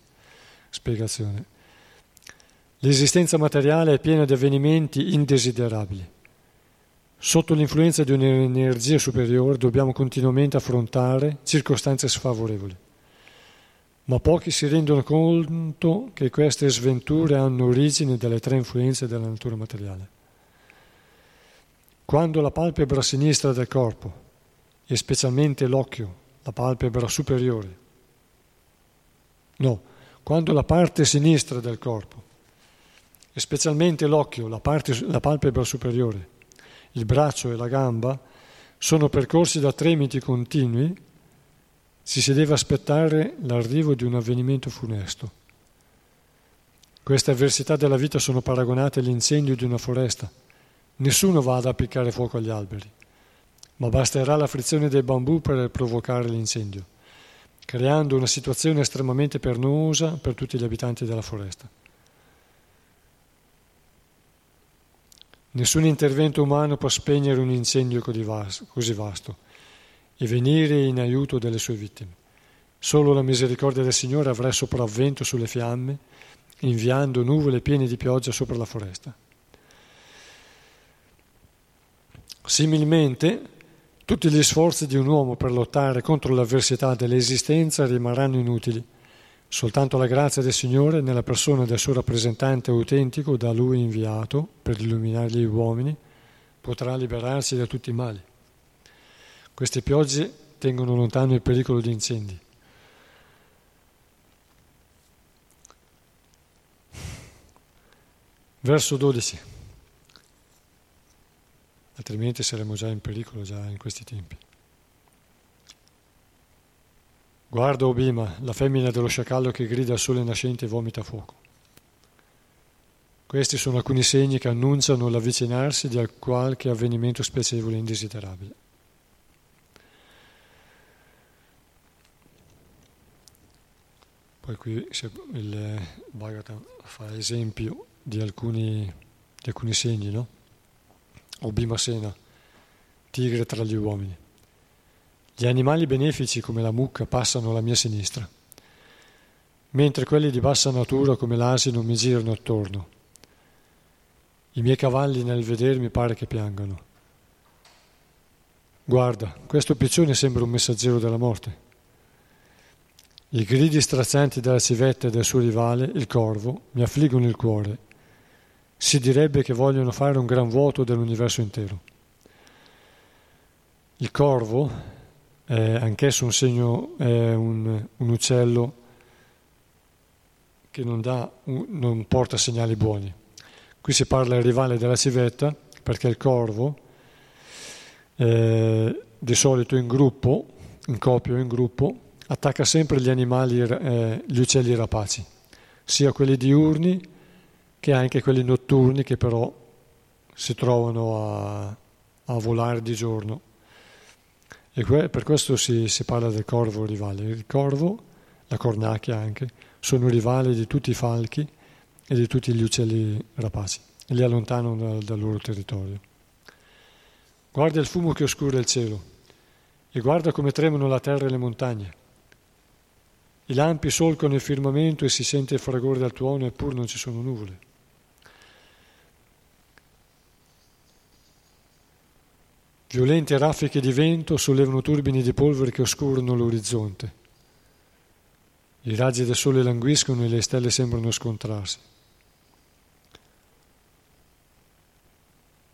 Spiegazione. L'esistenza materiale è piena di avvenimenti indesiderabili Sotto l'influenza di un'energia superiore dobbiamo continuamente affrontare circostanze sfavorevoli, ma pochi si rendono conto che queste sventure hanno origine dalle tre influenze della natura materiale. Quando la palpebra sinistra del corpo, e specialmente l'occhio, la palpebra superiore, no, quando la parte sinistra del corpo, e specialmente l'occhio, la, parte, la palpebra superiore, il braccio e la gamba sono percorsi da tremiti continui, ci si deve aspettare l'arrivo di un avvenimento funesto. Queste avversità della vita sono paragonate all'incendio di una foresta. Nessuno va ad appiccare fuoco agli alberi, ma basterà la frizione dei bambù per provocare l'incendio, creando una situazione estremamente pernosa per tutti gli abitanti della foresta. Nessun intervento umano può spegnere un incendio così vasto e venire in aiuto delle sue vittime. Solo la misericordia del Signore avrà sopravvento sulle fiamme, inviando nuvole piene di pioggia sopra la foresta. Similmente, Tutti gli sforzi di un uomo per lottare contro l'avversità dell'esistenza rimarranno inutili. Soltanto la grazia del Signore, nella persona del suo rappresentante autentico da Lui inviato per illuminare gli uomini, potrà liberarsi da tutti i mali. Queste piogge tengono lontano il pericolo di incendi. Verso 12. Altrimenti saremmo già in pericolo già in questi tempi. Guarda, o Bima, la femmina dello sciacallo che grida al sole nascente e vomita fuoco. Questi sono alcuni segni che annunciano l'avvicinarsi di qualche avvenimento spiacevole e indesiderabile. Poi qui il Bhagavatam fa esempio di alcuni, di alcuni segni, no? O Bhimasena, tigre tra gli uomini. Gli animali benefici come la mucca passano alla mia sinistra, mentre quelli di bassa natura come l'asino mi girano attorno. I miei cavalli nel vedermi pare che piangano. Guarda, questo piccione sembra un messaggero della morte. I gridi strazianti della civetta e del suo rivale, il corvo, mi affliggono il cuore. Si direbbe che vogliono fare un gran vuoto dell'universo intero. Il corvo è anch'esso un segno, è un, un uccello che non, dà, non porta segnali buoni. Qui si parla del rivale della civetta perché il corvo, eh, di solito in gruppo, in coppia o in gruppo, attacca sempre gli animali, eh, gli uccelli rapaci, sia quelli diurni che anche quelli notturni che però si trovano a, a volare di giorno. E que- per questo si, si, parla del corvo rivale. Il corvo, la cornacchia anche, sono rivali di tutti i falchi e di tutti gli uccelli rapaci e li allontanano dal, dal loro territorio. Guarda il fumo che oscura il cielo e guarda come tremano la terra e le montagne. I lampi solcano il firmamento e si sente il fragore del tuono eppur non ci sono nuvole. Violente raffiche di vento sollevano turbini di polvere che oscurano l'orizzonte. I raggi del sole languiscono e le stelle sembrano scontrarsi.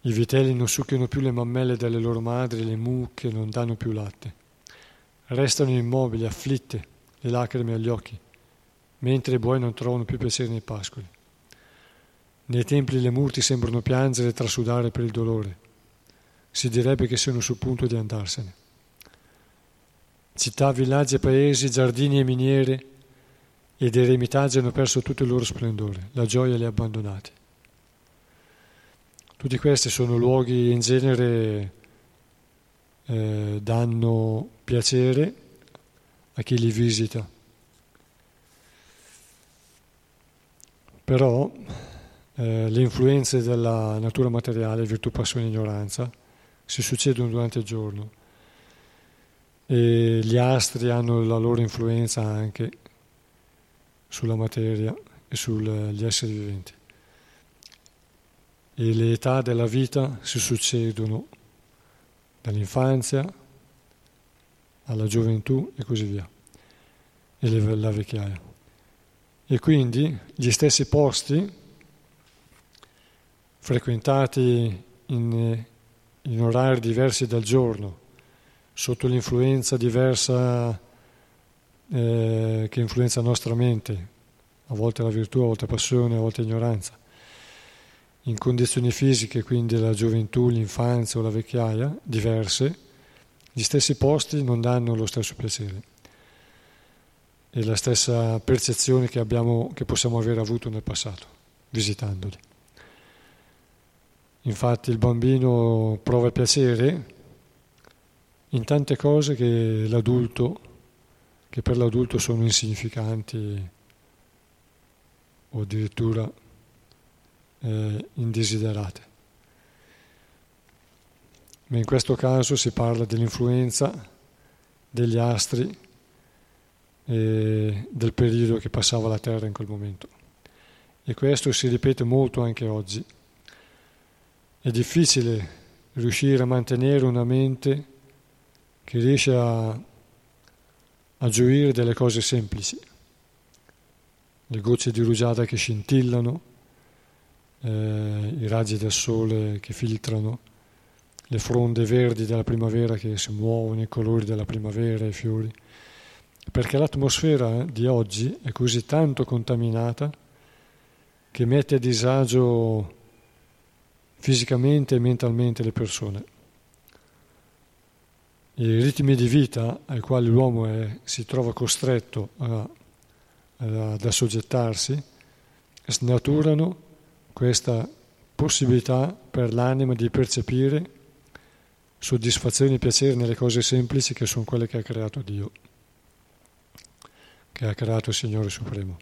I vitelli non succhiano più le mammelle delle loro madri le mucche non danno più latte. Restano immobili, afflitte, le lacrime agli occhi, mentre i buoi non trovano più piacere nei pascoli. Nei templi le murti sembrano piangere e trasudare per il dolore si direbbe che siano sul punto di andarsene. Città, villaggi, paesi, giardini e miniere ed eremitaggi hanno perso tutto il loro splendore, la gioia li ha abbandonati. Tutti questi sono luoghi in genere eh, danno piacere a chi li visita. Però eh, le influenze della natura materiale, virtù, passione e ignoranza, si succedono durante il giorno e gli astri hanno la loro influenza anche sulla materia e sugli esseri viventi. E le età della vita si succedono dall'infanzia alla gioventù e così via, e la vecchiaia. E quindi gli stessi posti frequentati in in orari diversi dal giorno, sotto l'influenza diversa eh, che influenza la nostra mente, a volte la virtù, a volte passione, a volte ignoranza. In condizioni fisiche, quindi la gioventù, l'infanzia o la vecchiaia, diverse, gli stessi posti non danno lo stesso piacere e la stessa percezione che, abbiamo, che possiamo aver avuto nel passato, visitandoli. Infatti il bambino prova piacere in tante cose che che per l'adulto sono insignificanti o addirittura eh, indesiderate. Ma in questo caso si parla dell'influenza degli astri e del periodo che passava la Terra in quel momento. E questo si ripete molto anche oggi. È difficile riuscire a mantenere una mente che riesce a, a gioire delle cose semplici, le gocce di rugiada che scintillano, eh, i raggi del sole che filtrano, le fronde verdi della primavera che si muovono, i colori della primavera, i fiori, perché l'atmosfera di oggi è così tanto contaminata che mette a disagio fisicamente e mentalmente le persone. I ritmi di vita ai quali l'uomo è, si trova costretto a, ad assoggettarsi snaturano questa possibilità per l'anima di percepire soddisfazione e piacere nelle cose semplici che sono quelle che ha creato Dio, che ha creato il Signore Supremo.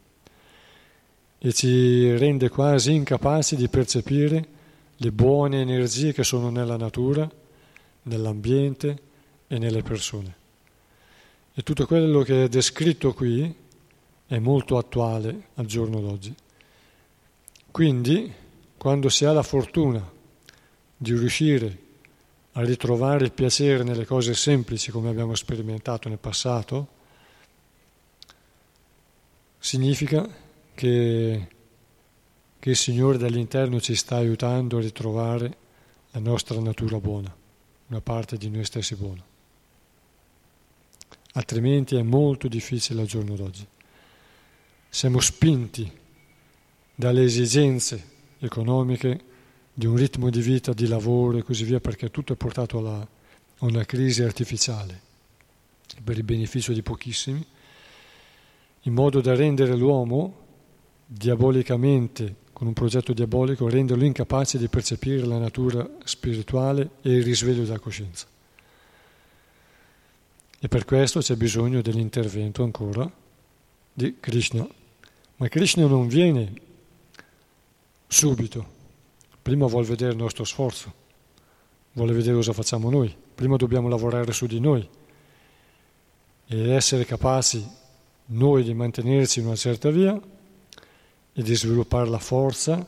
E ci rende quasi incapaci di percepire le buone energie che sono nella natura, nell'ambiente e nelle persone. E tutto quello che è descritto qui è molto attuale al giorno d'oggi. Quindi, quando si ha la fortuna di riuscire a ritrovare il piacere nelle cose semplici come abbiamo sperimentato nel passato, significa che, che il Signore dall'interno ci sta aiutando a ritrovare la nostra natura buona, una parte di noi stessi buona. Altrimenti è molto difficile al giorno d'oggi. Siamo spinti dalle esigenze economiche di un ritmo di vita, di lavoro e così via, perché tutto è portato alla, a una crisi artificiale per il beneficio di pochissimi, in modo da rendere l'uomo diabolicamente, con un progetto diabolico, renderlo incapace di percepire la natura spirituale e il risveglio della coscienza. E per questo c'è bisogno dell'intervento ancora di Krishna. Ma Krishna non viene subito, prima vuole vedere il nostro sforzo, vuole vedere cosa facciamo noi, prima dobbiamo lavorare su di noi e essere capaci noi di mantenerci in una certa via e di sviluppare la forza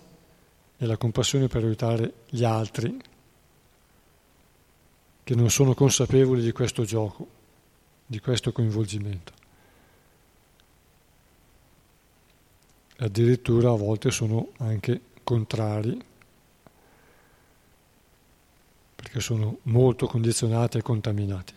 e la compassione per aiutare gli altri che non sono consapevoli di questo gioco, di questo coinvolgimento. Addirittura a volte sono anche contrari perché sono molto condizionati e contaminati.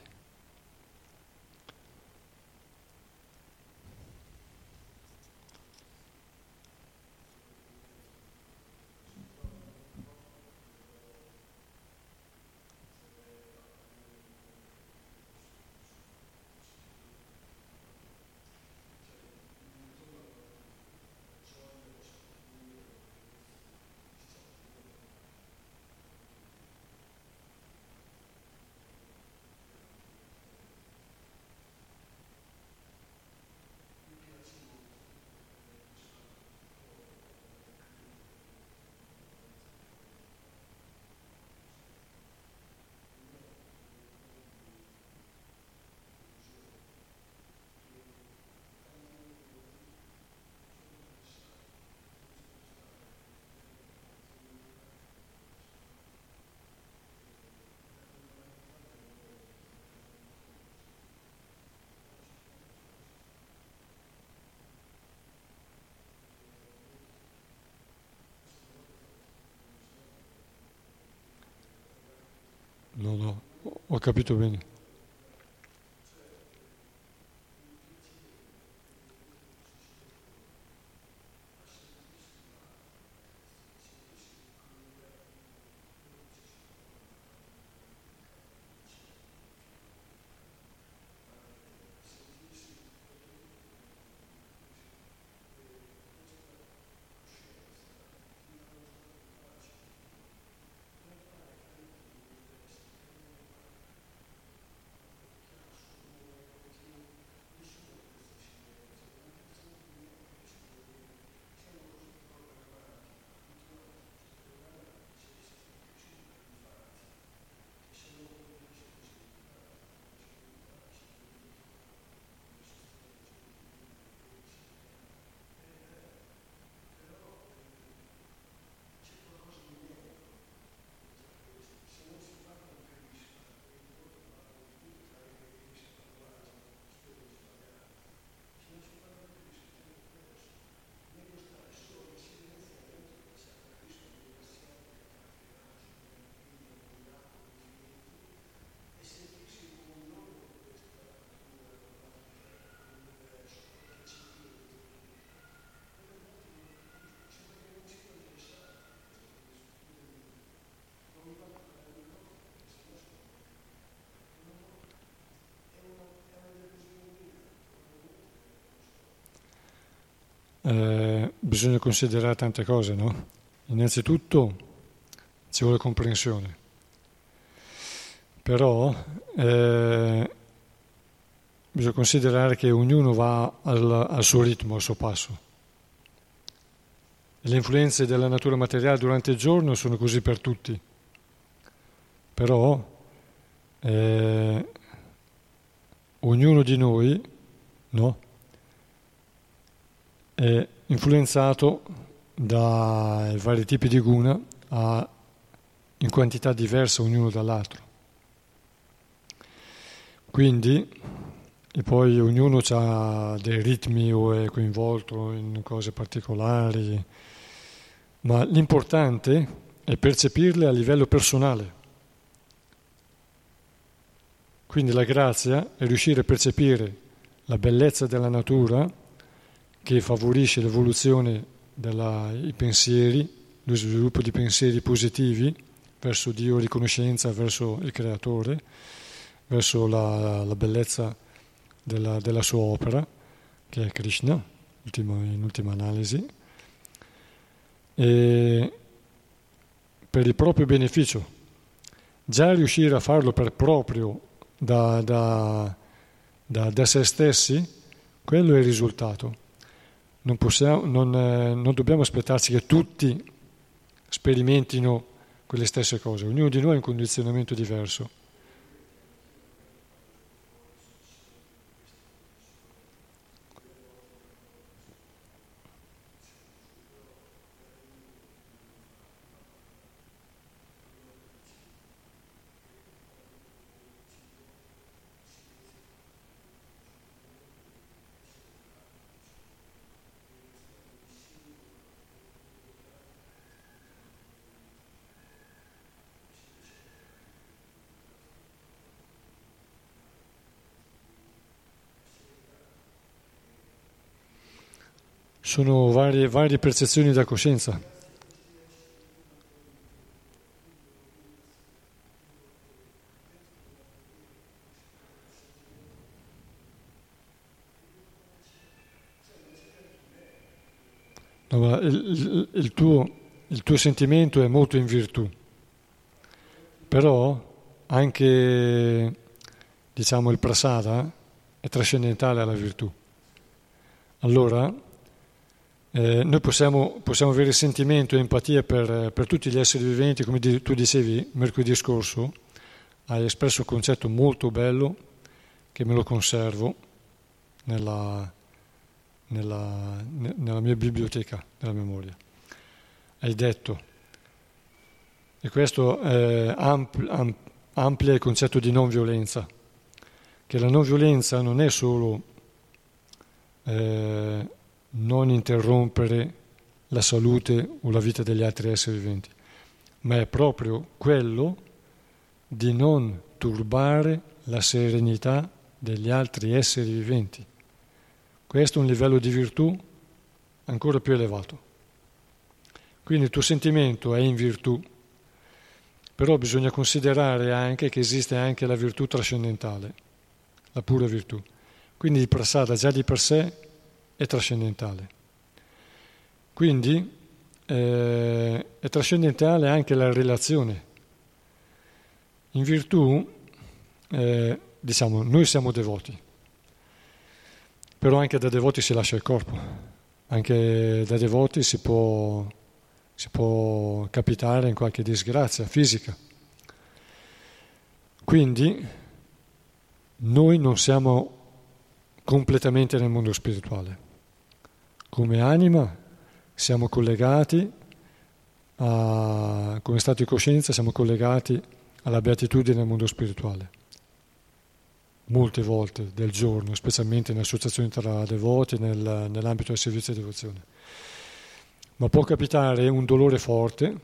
capítulo 20. Eh, bisogna considerare tante cose, no? Innanzitutto ci vuole comprensione, però eh, bisogna considerare che ognuno va al, al suo ritmo, al suo passo. Le influenze della natura materiale durante il giorno sono così per tutti, però eh, ognuno di noi no, è influenzato dai vari tipi di guna a, in quantità diverse ognuno dall'altro. Quindi, e poi ognuno ha dei ritmi o è coinvolto in cose particolari, ma l'importante è percepirle a livello personale. Quindi la grazia è riuscire a percepire la bellezza della natura che favorisce l'evoluzione dei pensieri, lo sviluppo di pensieri positivi verso Dio, riconoscenza verso il Creatore, verso la, la bellezza della, della, sua opera, che è Krishna, in ultima analisi, e per il proprio beneficio. Già riuscire a farlo per proprio da, da, da, da se stessi, quello è il risultato. Non, possiamo, non, eh, non dobbiamo aspettarci che tutti sperimentino quelle stesse cose, ognuno di noi ha un condizionamento diverso. Sono varie, varie percezioni della coscienza. No, il, il, tuo, il tuo sentimento è molto in virtù, però anche diciamo, il prasada è trascendentale alla virtù. Allora, eh, noi possiamo, possiamo, avere sentimento e empatia per, per, tutti gli esseri viventi, come tu dicevi mercoledì scorso, hai espresso un concetto molto bello che me lo conservo nella, nella, nella mia biblioteca della memoria. Hai detto, e questo eh, ampl, amplia il concetto di non violenza, che la non violenza non è solo eh, non interrompere la salute o la vita degli altri esseri viventi, ma è proprio quello di non turbare la serenità degli altri esseri viventi. Questo è un livello di virtù ancora più elevato. Quindi il tuo sentimento è in virtù, però bisogna considerare anche che esiste anche la virtù trascendentale, la pura virtù. Quindi il prasada già di per sé è trascendentale. Quindi eh, è trascendentale anche la relazione. In virtù, eh, diciamo, noi siamo devoti, però anche da devoti si lascia il corpo, anche da devoti si può, si può capitare in qualche disgrazia fisica. Quindi noi non siamo completamente nel mondo spirituale. Come anima siamo collegati, a, come stato di coscienza siamo collegati alla beatitudine nel mondo spirituale. Molte volte del giorno, specialmente in associazioni tra devoti, nel, nell'ambito del servizio di devozione. Ma può capitare un dolore forte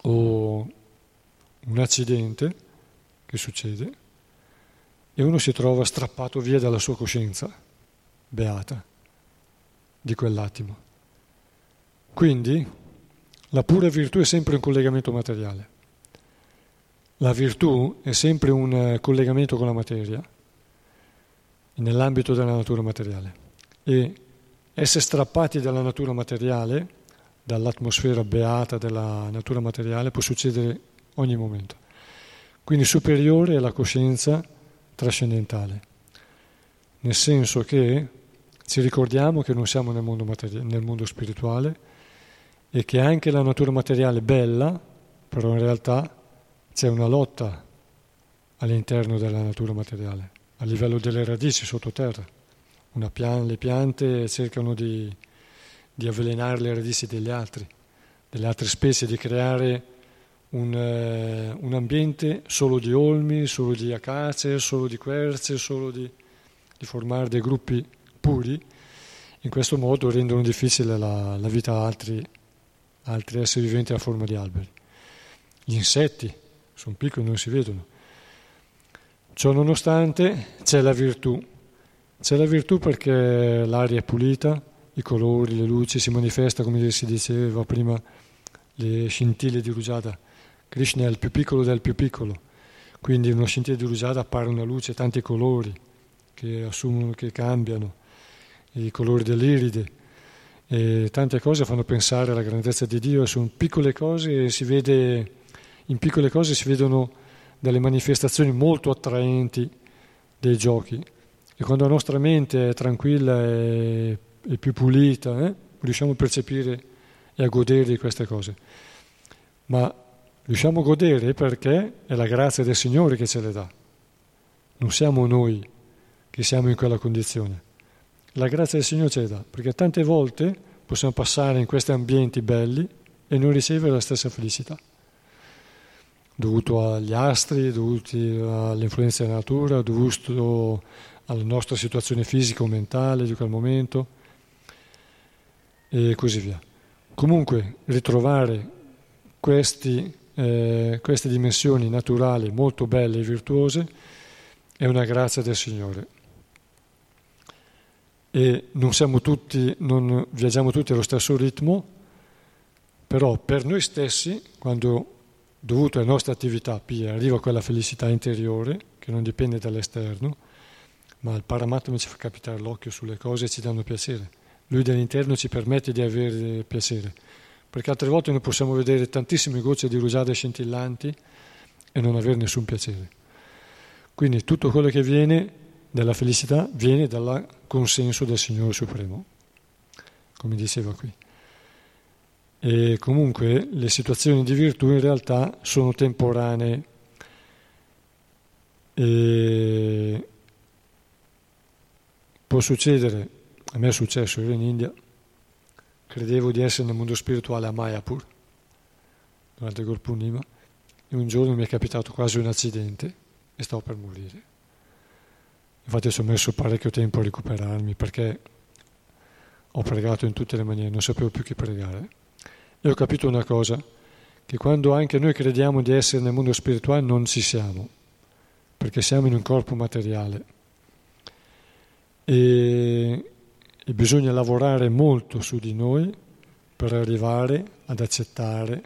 o un accidente che succede e uno si trova strappato via dalla sua coscienza beata di quell'attimo. Quindi la pura virtù è sempre un collegamento materiale. La virtù è sempre un eh, collegamento con la materia, nell'ambito della natura materiale. E essere strappati dalla natura materiale, dall'atmosfera beata della natura materiale, può succedere ogni momento. Quindi superiore è la coscienza trascendentale, nel senso che ci ricordiamo che non siamo nel mondo, materi- nel mondo spirituale e che anche la natura materiale è bella, però in realtà c'è una lotta all'interno della natura materiale, a livello delle radici sottoterra. Pian- le piante cercano di, di, avvelenare le radici degli altri, delle altre specie, di creare un, eh, un ambiente solo di olmi, solo di acace, solo di querce, solo di, di formare dei gruppi puri, in questo modo rendono difficile la, la vita a altri, altri esseri viventi a forma di alberi. Gli insetti sono piccoli, non si vedono. Ciò nonostante c'è la virtù. C'è la virtù perché l'aria è pulita, i colori, le luci, si manifesta, come si diceva prima, le scintille di rugiada. Krishna è il più piccolo del più piccolo, quindi una scintilla di rugiada appare una luce, tanti colori che assumono, che cambiano i colori dell'iride, e tante cose fanno pensare alla grandezza di Dio, sono piccole cose e si vede, in piccole cose si vedono delle manifestazioni molto attraenti dei giochi. E quando la nostra mente è tranquilla e, e più pulita, eh, riusciamo a percepire e a godere di queste cose. Ma riusciamo a godere perché è la grazia del Signore che ce le dà. Non siamo noi che siamo in quella condizione la grazia del Signore ce la dà, perché tante volte possiamo passare in questi ambienti belli e non ricevere la stessa felicità, dovuto agli astri, dovuto all'influenza della natura, dovuto alla nostra situazione fisica o mentale di quel momento e così via. Comunque ritrovare questi, eh, queste dimensioni naturali molto belle e virtuose è una grazia del Signore e non siamo tutti, non viaggiamo tutti allo stesso ritmo, però per noi stessi, quando dovuto alle nostre attività pia, arriva quella felicità interiore che non dipende dall'esterno, ma il Paramatma ci fa capitare l'occhio sulle cose e ci danno piacere. Lui dall'interno ci permette di avere piacere, perché altre volte noi possiamo vedere tantissime gocce di rugiade scintillanti e non avere nessun piacere. Quindi tutto quello che viene della felicità viene dal consenso del Signore Supremo, come diceva qui. E comunque le situazioni di virtù in realtà sono temporanee. E può succedere, a me è successo, io in India, credevo di essere nel mondo spirituale a Mayapur, durante il Gorpunima, e un giorno mi è capitato quasi un accidente e stavo per morire. Infatti ci ho messo parecchio tempo a recuperarmi perché ho pregato in tutte le maniere, non sapevo più che pregare. E ho capito una cosa, che quando anche noi crediamo di essere nel mondo spirituale non ci siamo, perché siamo in un corpo materiale. E, e bisogna lavorare molto su di noi per arrivare ad accettare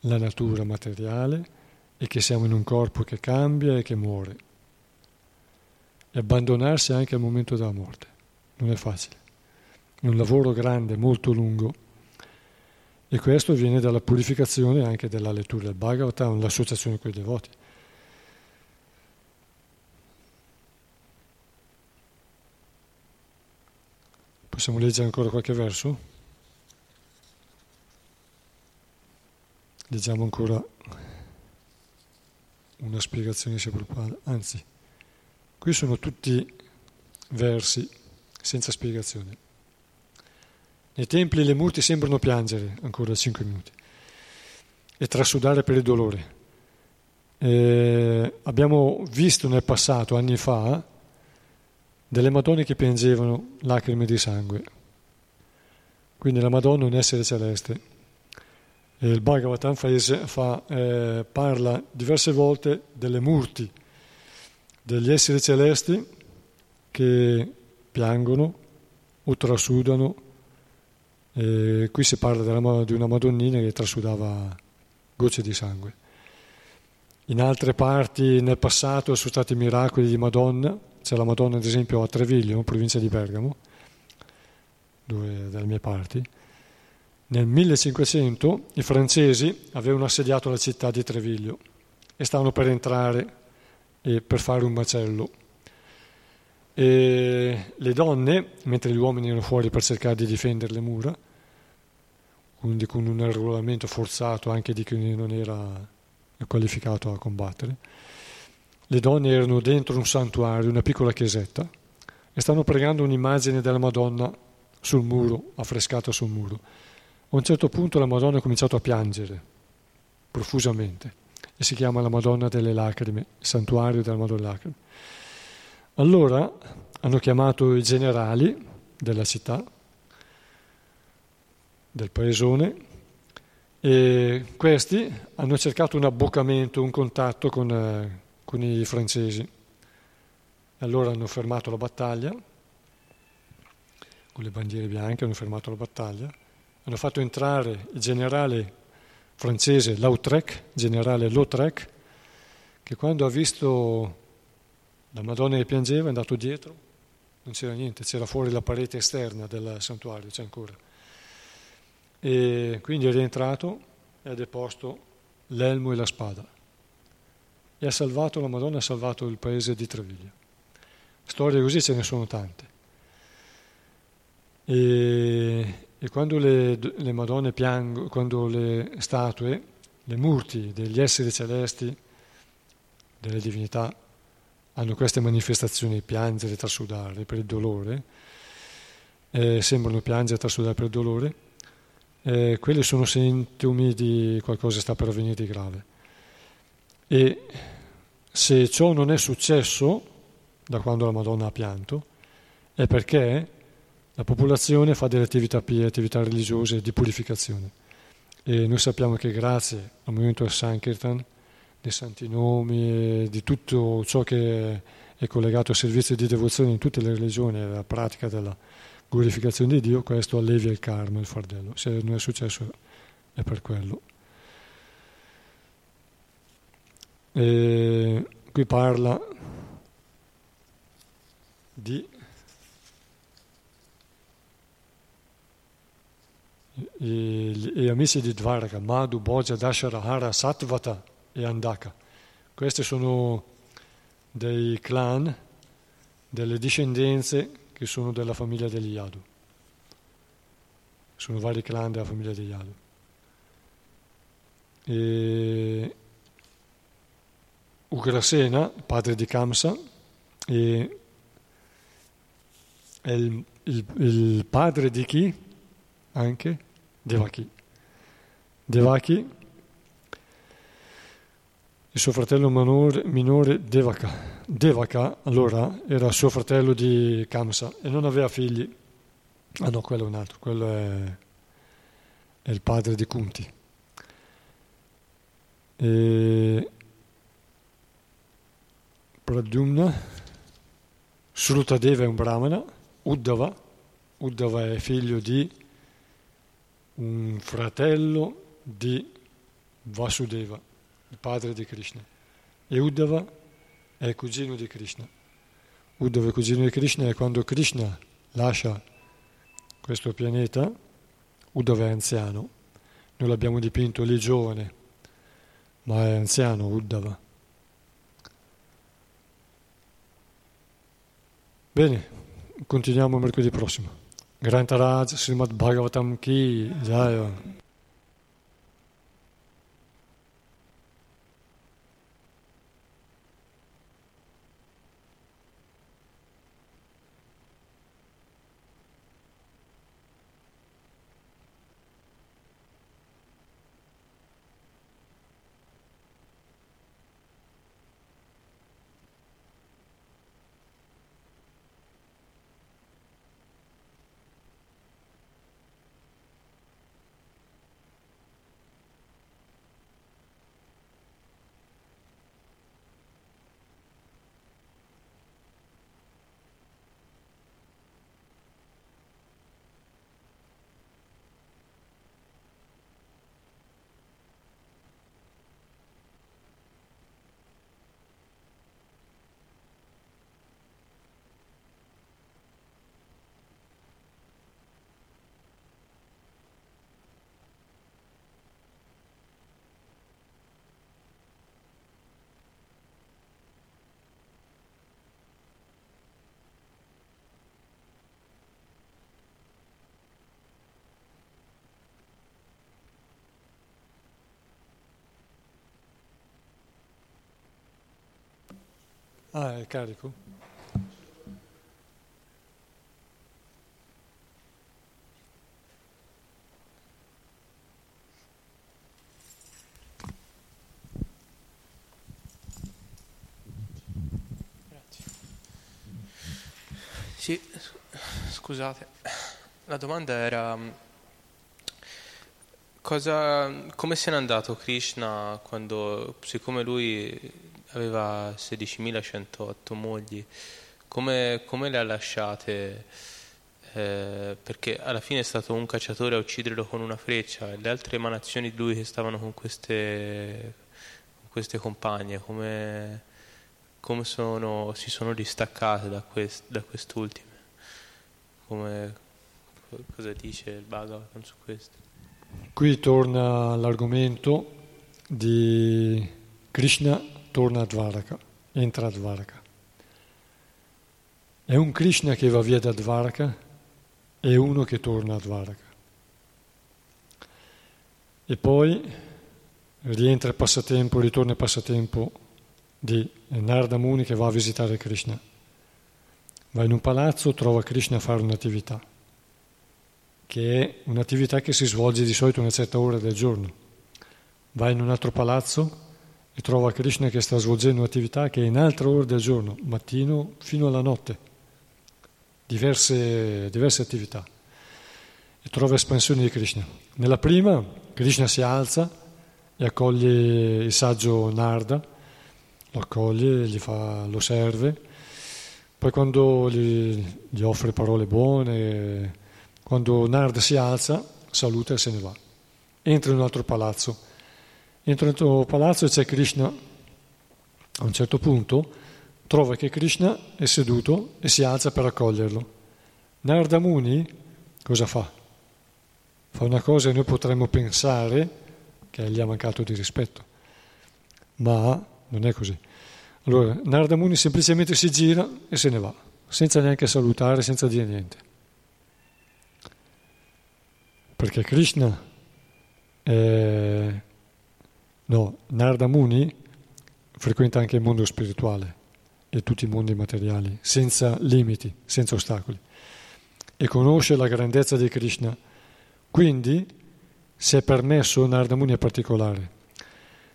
la natura materiale e che siamo in un corpo che cambia e che muore e abbandonarsi anche al momento della morte. Non è facile. È un lavoro grande, molto lungo. E questo viene dalla purificazione anche della lettura del Bhagavatam, l'associazione con i devoti. Possiamo leggere ancora qualche verso? Leggiamo ancora una spiegazione di Prabhupada, anzi Qui sono tutti versi senza spiegazione. Nei templi le murti sembrano piangere ancora 5 minuti e trasudare per il dolore. Eh, abbiamo visto nel passato, anni fa, delle Madonne che piangevano lacrime di sangue. Quindi la Madonna è un essere celeste. E il Bhagavatam fa, eh, parla diverse volte delle murti degli esseri celesti che piangono o trasudano. E qui si parla della, di una Madonnina che trasudava gocce di sangue. In altre parti nel passato sono stati miracoli di Madonna, c'è la Madonna ad esempio a Treviglio, provincia di Bergamo, dove, dalle mie parti, nel 1500 i francesi avevano assediato la città di Treviglio e stavano per entrare e per fare un macello. E le donne, mentre gli uomini erano fuori per cercare di difendere le mura, quindi con un arruolamento forzato anche di chi non era qualificato a combattere, le donne erano dentro un santuario, una piccola chiesetta, e stanno pregando un'immagine della Madonna sul muro, affrescata sul muro. A un certo punto la Madonna ha cominciato a piangere profusamente e si chiama la Madonna delle Lacrime, santuario della Madonna delle Lacrime. Allora hanno chiamato i generali della città, del paesone, e questi hanno cercato un abboccamento, un contatto con, eh, con i francesi. Allora hanno fermato la battaglia, con le bandiere bianche hanno fermato la battaglia, hanno fatto entrare il generale francese Lautrec, generale Lautrec, che quando ha visto la Madonna che piangeva è andato dietro, non c'era niente, c'era fuori la parete esterna del santuario, c'è ancora. E quindi è rientrato e ha deposto l'elmo e la spada. E ha salvato, la Madonna ha salvato il paese di Treviglio. Storie così ce ne sono tante. E, e quando le, le, Madonne piangono, quando le statue, le murti degli esseri celesti, delle divinità, hanno queste manifestazioni, piangere, trasudare per il dolore, eh, sembrano piangere, trasudare per il dolore, eh, quelli sono sintomi di qualcosa che sta per avvenire di grave. E se ciò non è successo da quando la Madonna ha pianto, è perché la popolazione fa delle attività pie, attività religiose di purificazione. E noi sappiamo che grazie al movimento Sankirtan, dei santi nomi, di tutto ciò che è collegato al servizio di devozione in tutte le religioni alla pratica della glorificazione di Dio, questo allevia il karma, il fardello. Se non è successo è per quello. E qui parla di gli amici di Dvaraka, Madhu, Bhoja, Dasharahara, Satvata e Andaka. Questi sono dei clan, delle discendenze che sono della famiglia degli Yadu. Sono vari clan della famiglia degli Yadu. E Ugrasena, padre di Kamsa, è il, il, il padre di chi? Anche? Devaki. Devaki, il suo fratello minore, minore Devaka. Devaka allora era suo fratello di Kamsa e non aveva figli. Ah no, quello è un altro, quello è, è il padre di Kunti. E Pradyumna, Srutadeva è un brahmana, Uddhava, Uddhava è figlio di un fratello di Vasudeva, il padre di Krishna, e Uddhava è cugino di Krishna. Uddhava è cugino di Krishna e quando Krishna lascia questo pianeta, Uddhava è anziano, noi l'abbiamo dipinto lì giovane, ma è anziano Uddhava. Bene, continuiamo mercoledì prossimo. ग्रंथराज श्रीमद्भागवतम की जय Ah, è carico? Sì, scusate, la domanda era cosa, come se n'è andato Krishna quando, siccome lui aveva 16.108 mogli, come, come le ha lasciate? Eh, perché alla fine è stato un cacciatore a ucciderlo con una freccia, le altre emanazioni di lui che stavano con queste, con queste compagne, come come sono, si sono distaccate da, quest, da quest'ultime. Come, cosa dice il Bhagavatam su questo? Qui torna l'argomento di Krishna torna a Dvaraka, entra a Dvaraka. È un Krishna che va via da Dvaraka e uno che torna a Dvaraka. E poi rientra il passatempo, ritorna il passatempo di Narada Muni che va a visitare Krishna. Va in un palazzo, trova Krishna a fare un'attività, che è un'attività che si svolge di solito una certa ora del giorno. Va in un altro palazzo e trova Krishna che sta svolgendo un'attività che è in altre ore del giorno, mattino fino alla notte, diverse, diverse attività. E trova espansione di Krishna. Nella prima, Krishna si alza e accoglie il saggio Narda, lo accoglie, gli fa, lo serve, poi quando gli, gli, offre parole buone, quando Nard si alza, saluta e se ne va. Entra in un altro palazzo. Entra un altro palazzo e c'è Krishna. A un certo punto trova che Krishna è seduto e si alza per accoglierlo. Narda Muni cosa fa? Fa una cosa che noi potremmo pensare che gli ha mancato di rispetto, ma non è così. Allora, Narada Muni semplicemente si gira e se ne va, senza neanche salutare, senza dire niente. Perché Krishna, è... no, Narada Muni frequenta anche il mondo spirituale e tutti i mondi materiali, senza limiti, senza ostacoli, e conosce la grandezza di Krishna. Quindi, si è permesso, Narada Muni è particolare,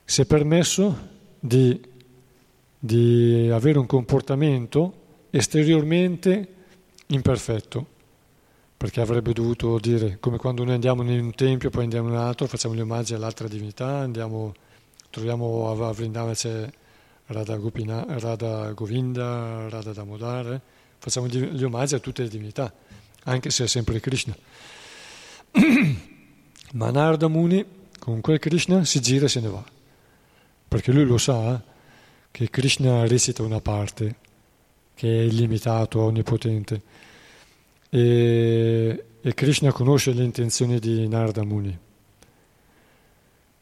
si è permesso di, di avere un comportamento esteriormente imperfetto, perché avrebbe dovuto dire, come quando noi andiamo in un tempio, poi andiamo in un altro, facciamo gli omaggi all'altra divinità, andiamo, troviamo a Vrindavana c'è Radha, Gopina, Radha Govinda, Radha Damodar, facciamo gli, omaggi a tutte le divinità, anche se è sempre Krishna. Ma Narada Muni, con quel Krishna, si gira e se ne va. Perché lui lo sa che Krishna recita una parte che è illimitato, onnipotente. E, e Krishna conosce le intenzioni di Narada Muni.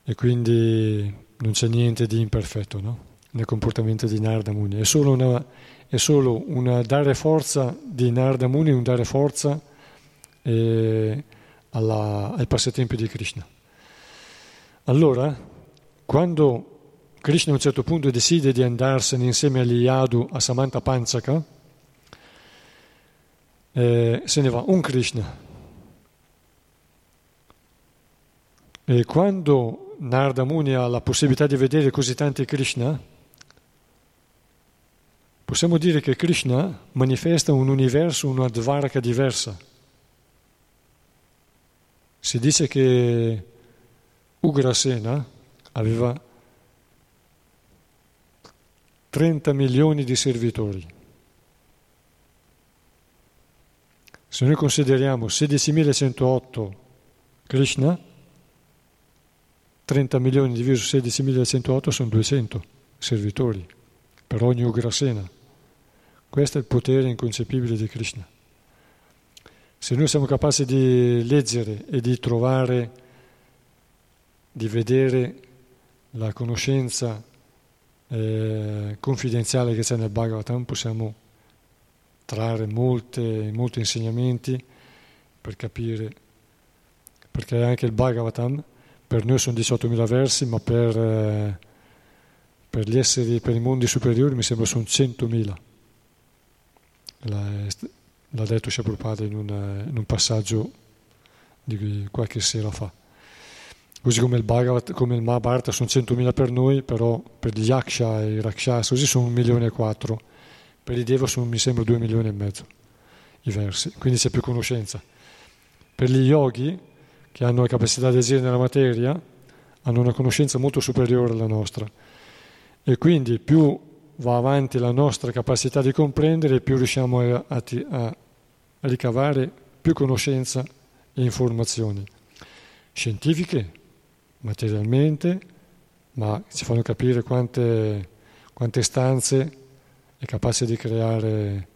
E quindi non c'è niente di imperfetto no? nel comportamento di Narada Muni, è solo, una, è solo una dare forza di Narada Muni, un dare forza eh, alla, ai passatempi di Krishna. Allora, quando Krishna a un certo punto decide di andarsene insieme agli Yadu a Samantha Panchaka, eh, se ne va un Krishna. E quando Narada Muni ha la possibilità di vedere così tanti Krishna, possiamo dire che Krishna manifesta un universo, una dvaraka diversa. Si dice che Ugrasena aveva 30 milioni di servitori. Se noi consideriamo 16.108 Krishna, 30 milioni diviso 16.108 sono 200 servitori per ogni Ugrasena. Questo è il potere inconcepibile di Krishna. Se noi siamo capaci di leggere e di trovare, di vedere la conoscenza eh, confidenziale che c'è nel Bhagavatam possiamo trarre molte, molti insegnamenti per capire, perché anche il Bhagavatam per noi sono 18.000 versi, ma per, eh, per gli esseri, per i mondi superiori mi sembra sono 100.000. L'ha, detto Prabhupada in, in un passaggio di qualche sera fa. Così come il, Bhagavat, come il Mahabharata sono 100.000 per noi, però per gli Yaksha e i Rakshas così sono un milione e quattro. Per i Deva sono mi sembra due milioni e mezzo i versi, quindi c'è più conoscenza. Per gli yogi, che hanno la capacità di agire nella materia, hanno una conoscenza molto superiore alla nostra. E quindi più va avanti la nostra capacità di comprendere, più riusciamo a, a, a ricavare più conoscenza e informazioni scientifiche, materialmente, ma ci fanno capire quante, quante stanze è capace di creare,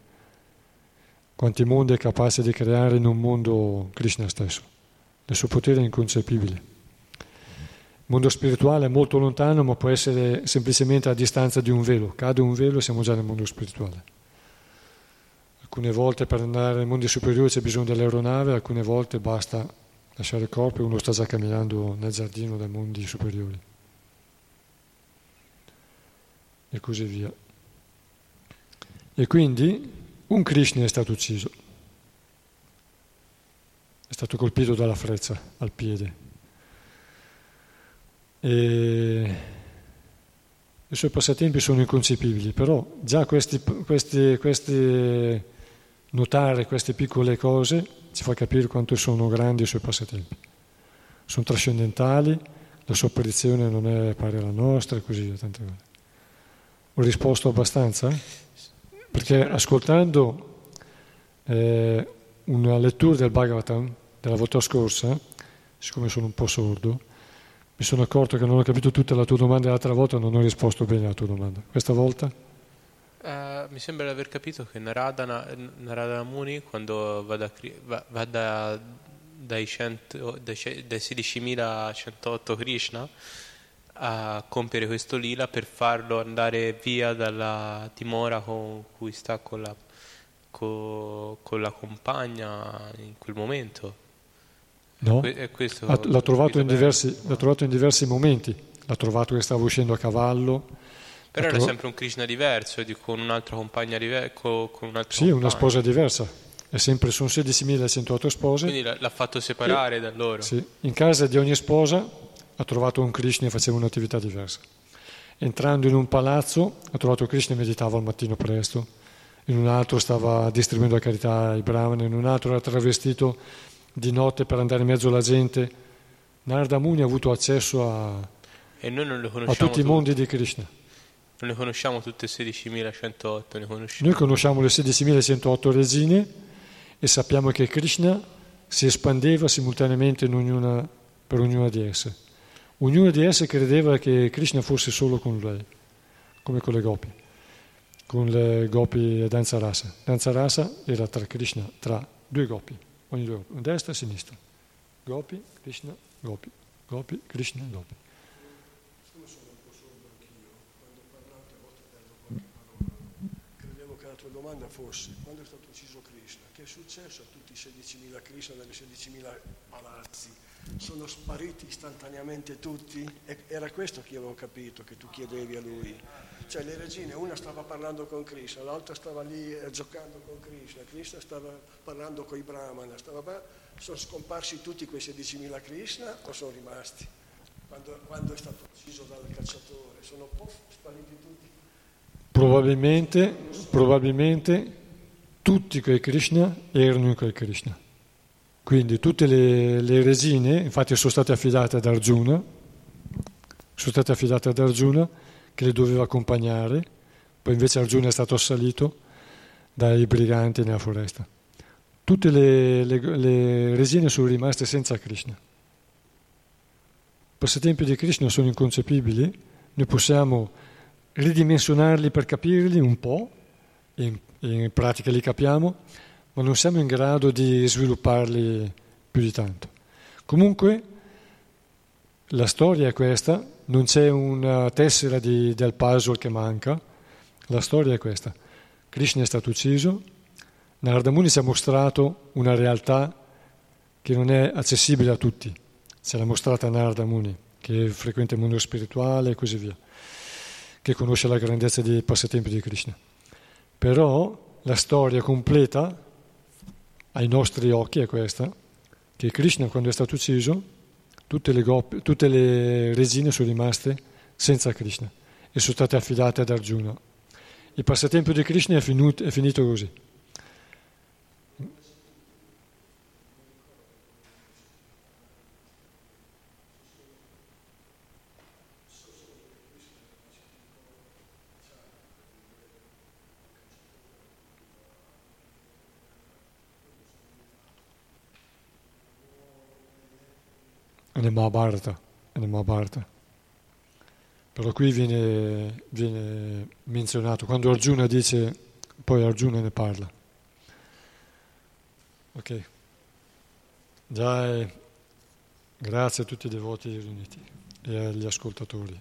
quanti mondi è capace di creare in un mondo Krishna stesso. Il suo potere è inconcepibile. Il mondo spirituale è molto lontano, ma può essere semplicemente a distanza di un velo. Cade un velo e siamo già nel mondo spirituale. Alcune volte per andare nei mondi superiori c'è bisogno dell'aeronave, alcune volte basta lasciare il corpo e uno sta già camminando nel giardino dei mondi superiori. E così via. E quindi un Krishna è stato ucciso, è stato colpito dalla freccia al piede. E i suoi passatempi sono inconcepibili, però già questi, questi, questi, notare queste piccole cose ci fa capire quanto sono grandi i suoi passatempi. Sono trascendentali, la sua apparizione non è pari alla nostra e così via, tante cose. Ho risposto abbastanza? Perché ascoltando eh, una lettura del Bhagavatam della volta scorsa, siccome sono un po' sordo, mi sono accorto che non ho capito tutta la tua domanda l'altra volta non ho risposto bene alla tua domanda. Questa volta? Uh, mi sembra di aver capito che Narada, Narada Muni, quando va, da, va, da, dai, 100, dai 16.108 Krishna, a compiere questo lila per farlo andare via dalla dimora con cui sta con la, con, con la compagna in quel momento. No, l'ha, trovato diversi, l'ha, trovato in diversi, momenti, l'ha trovato che stava uscendo a cavallo. Però era tro... sempre un Krishna diverso, con un'altra compagna diversa. Con, con un sì, una sposa diversa. È sempre, sono 16.108 spose. Quindi l'ha fatto separare e, da loro. Sì, in casa di ogni sposa ha trovato un Krishna e faceva un'attività diversa. Entrando in un palazzo ha trovato Krishna e meditava al mattino presto, in un altro stava distribuendo la carità ai brahmani, in un altro era travestito di notte per andare in mezzo alla gente. Narada Muni ha avuto accesso a, a tutti i mondi di Krishna. Non le conosciamo tutte 16.108, Noi conosciamo le 16.108 regine e sappiamo che Krishna si espandeva simultaneamente ognuna, per ognuna di esse. Ognuna di esse credeva che Krishna fosse solo con lei, come con le gopi, con le gopi e danza rasa. Danza rasa era tra Krishna, tra due gopi, ogni gopi, destra e sinistra. Gopi, Krishna, gopi, gopi, Krishna, gopi. Credevo che la tua domanda fosse quando è stato ucciso Krishna, che è successo a tutti i 16.000 Krishna delle 16.000 palazzi? sono spariti istantaneamente tutti? Era questo che io avevo capito, che tu chiedevi a lui. Cioè le regine, una stava parlando con Krishna, l'altra stava lì eh, giocando con Krishna, Krishna stava parlando con i brahmana, stava... sono scomparsi tutti quei 16.000 Krishna o sono rimasti? Quando, quando è stato ucciso dal cacciatore, sono puff, spariti tutti? Probabilmente, probabilmente tutti quei Krishna erano in quel Krishna. Quindi tutte le, le resine, infatti sono state affidate ad Arjuna, sono state affidate ad Arjuna che le doveva accompagnare, poi invece Arjuna è stato assalito dai briganti nella foresta. Tutte le, le, le resine sono rimaste senza Krishna. I passatempi di Krishna sono inconcepibili, noi possiamo ridimensionarli per capirli un po', in, in pratica li capiamo, ma non siamo in grado di svilupparli più di tanto. Comunque la storia è questa, non c'è una tessera di, del puzzle che manca, la storia è questa. Krishna è stato ucciso, Narada Muni ci ha mostrato una realtà che non è accessibile a tutti, ce l'ha mostrata Narada Muni, che frequenta il mondo spirituale e così via, che conosce la grandezza dei passatempi di Krishna. Però la storia completa ai nostri occhi è questa, che Krishna quando è stato ucciso, tutte le, goppie, tutte le regine sono rimaste senza Krishna e sono state affidate ad Arjuna. Il passatempo di Krishna è finito, è finito così. Nel Mahabharata, nel Mahabharata. Però qui viene, viene menzionato, quando Arjuna dice, poi Arjuna ne parla. Ok. Dai, grazie a tutti i devoti riuniti e agli ascoltatori.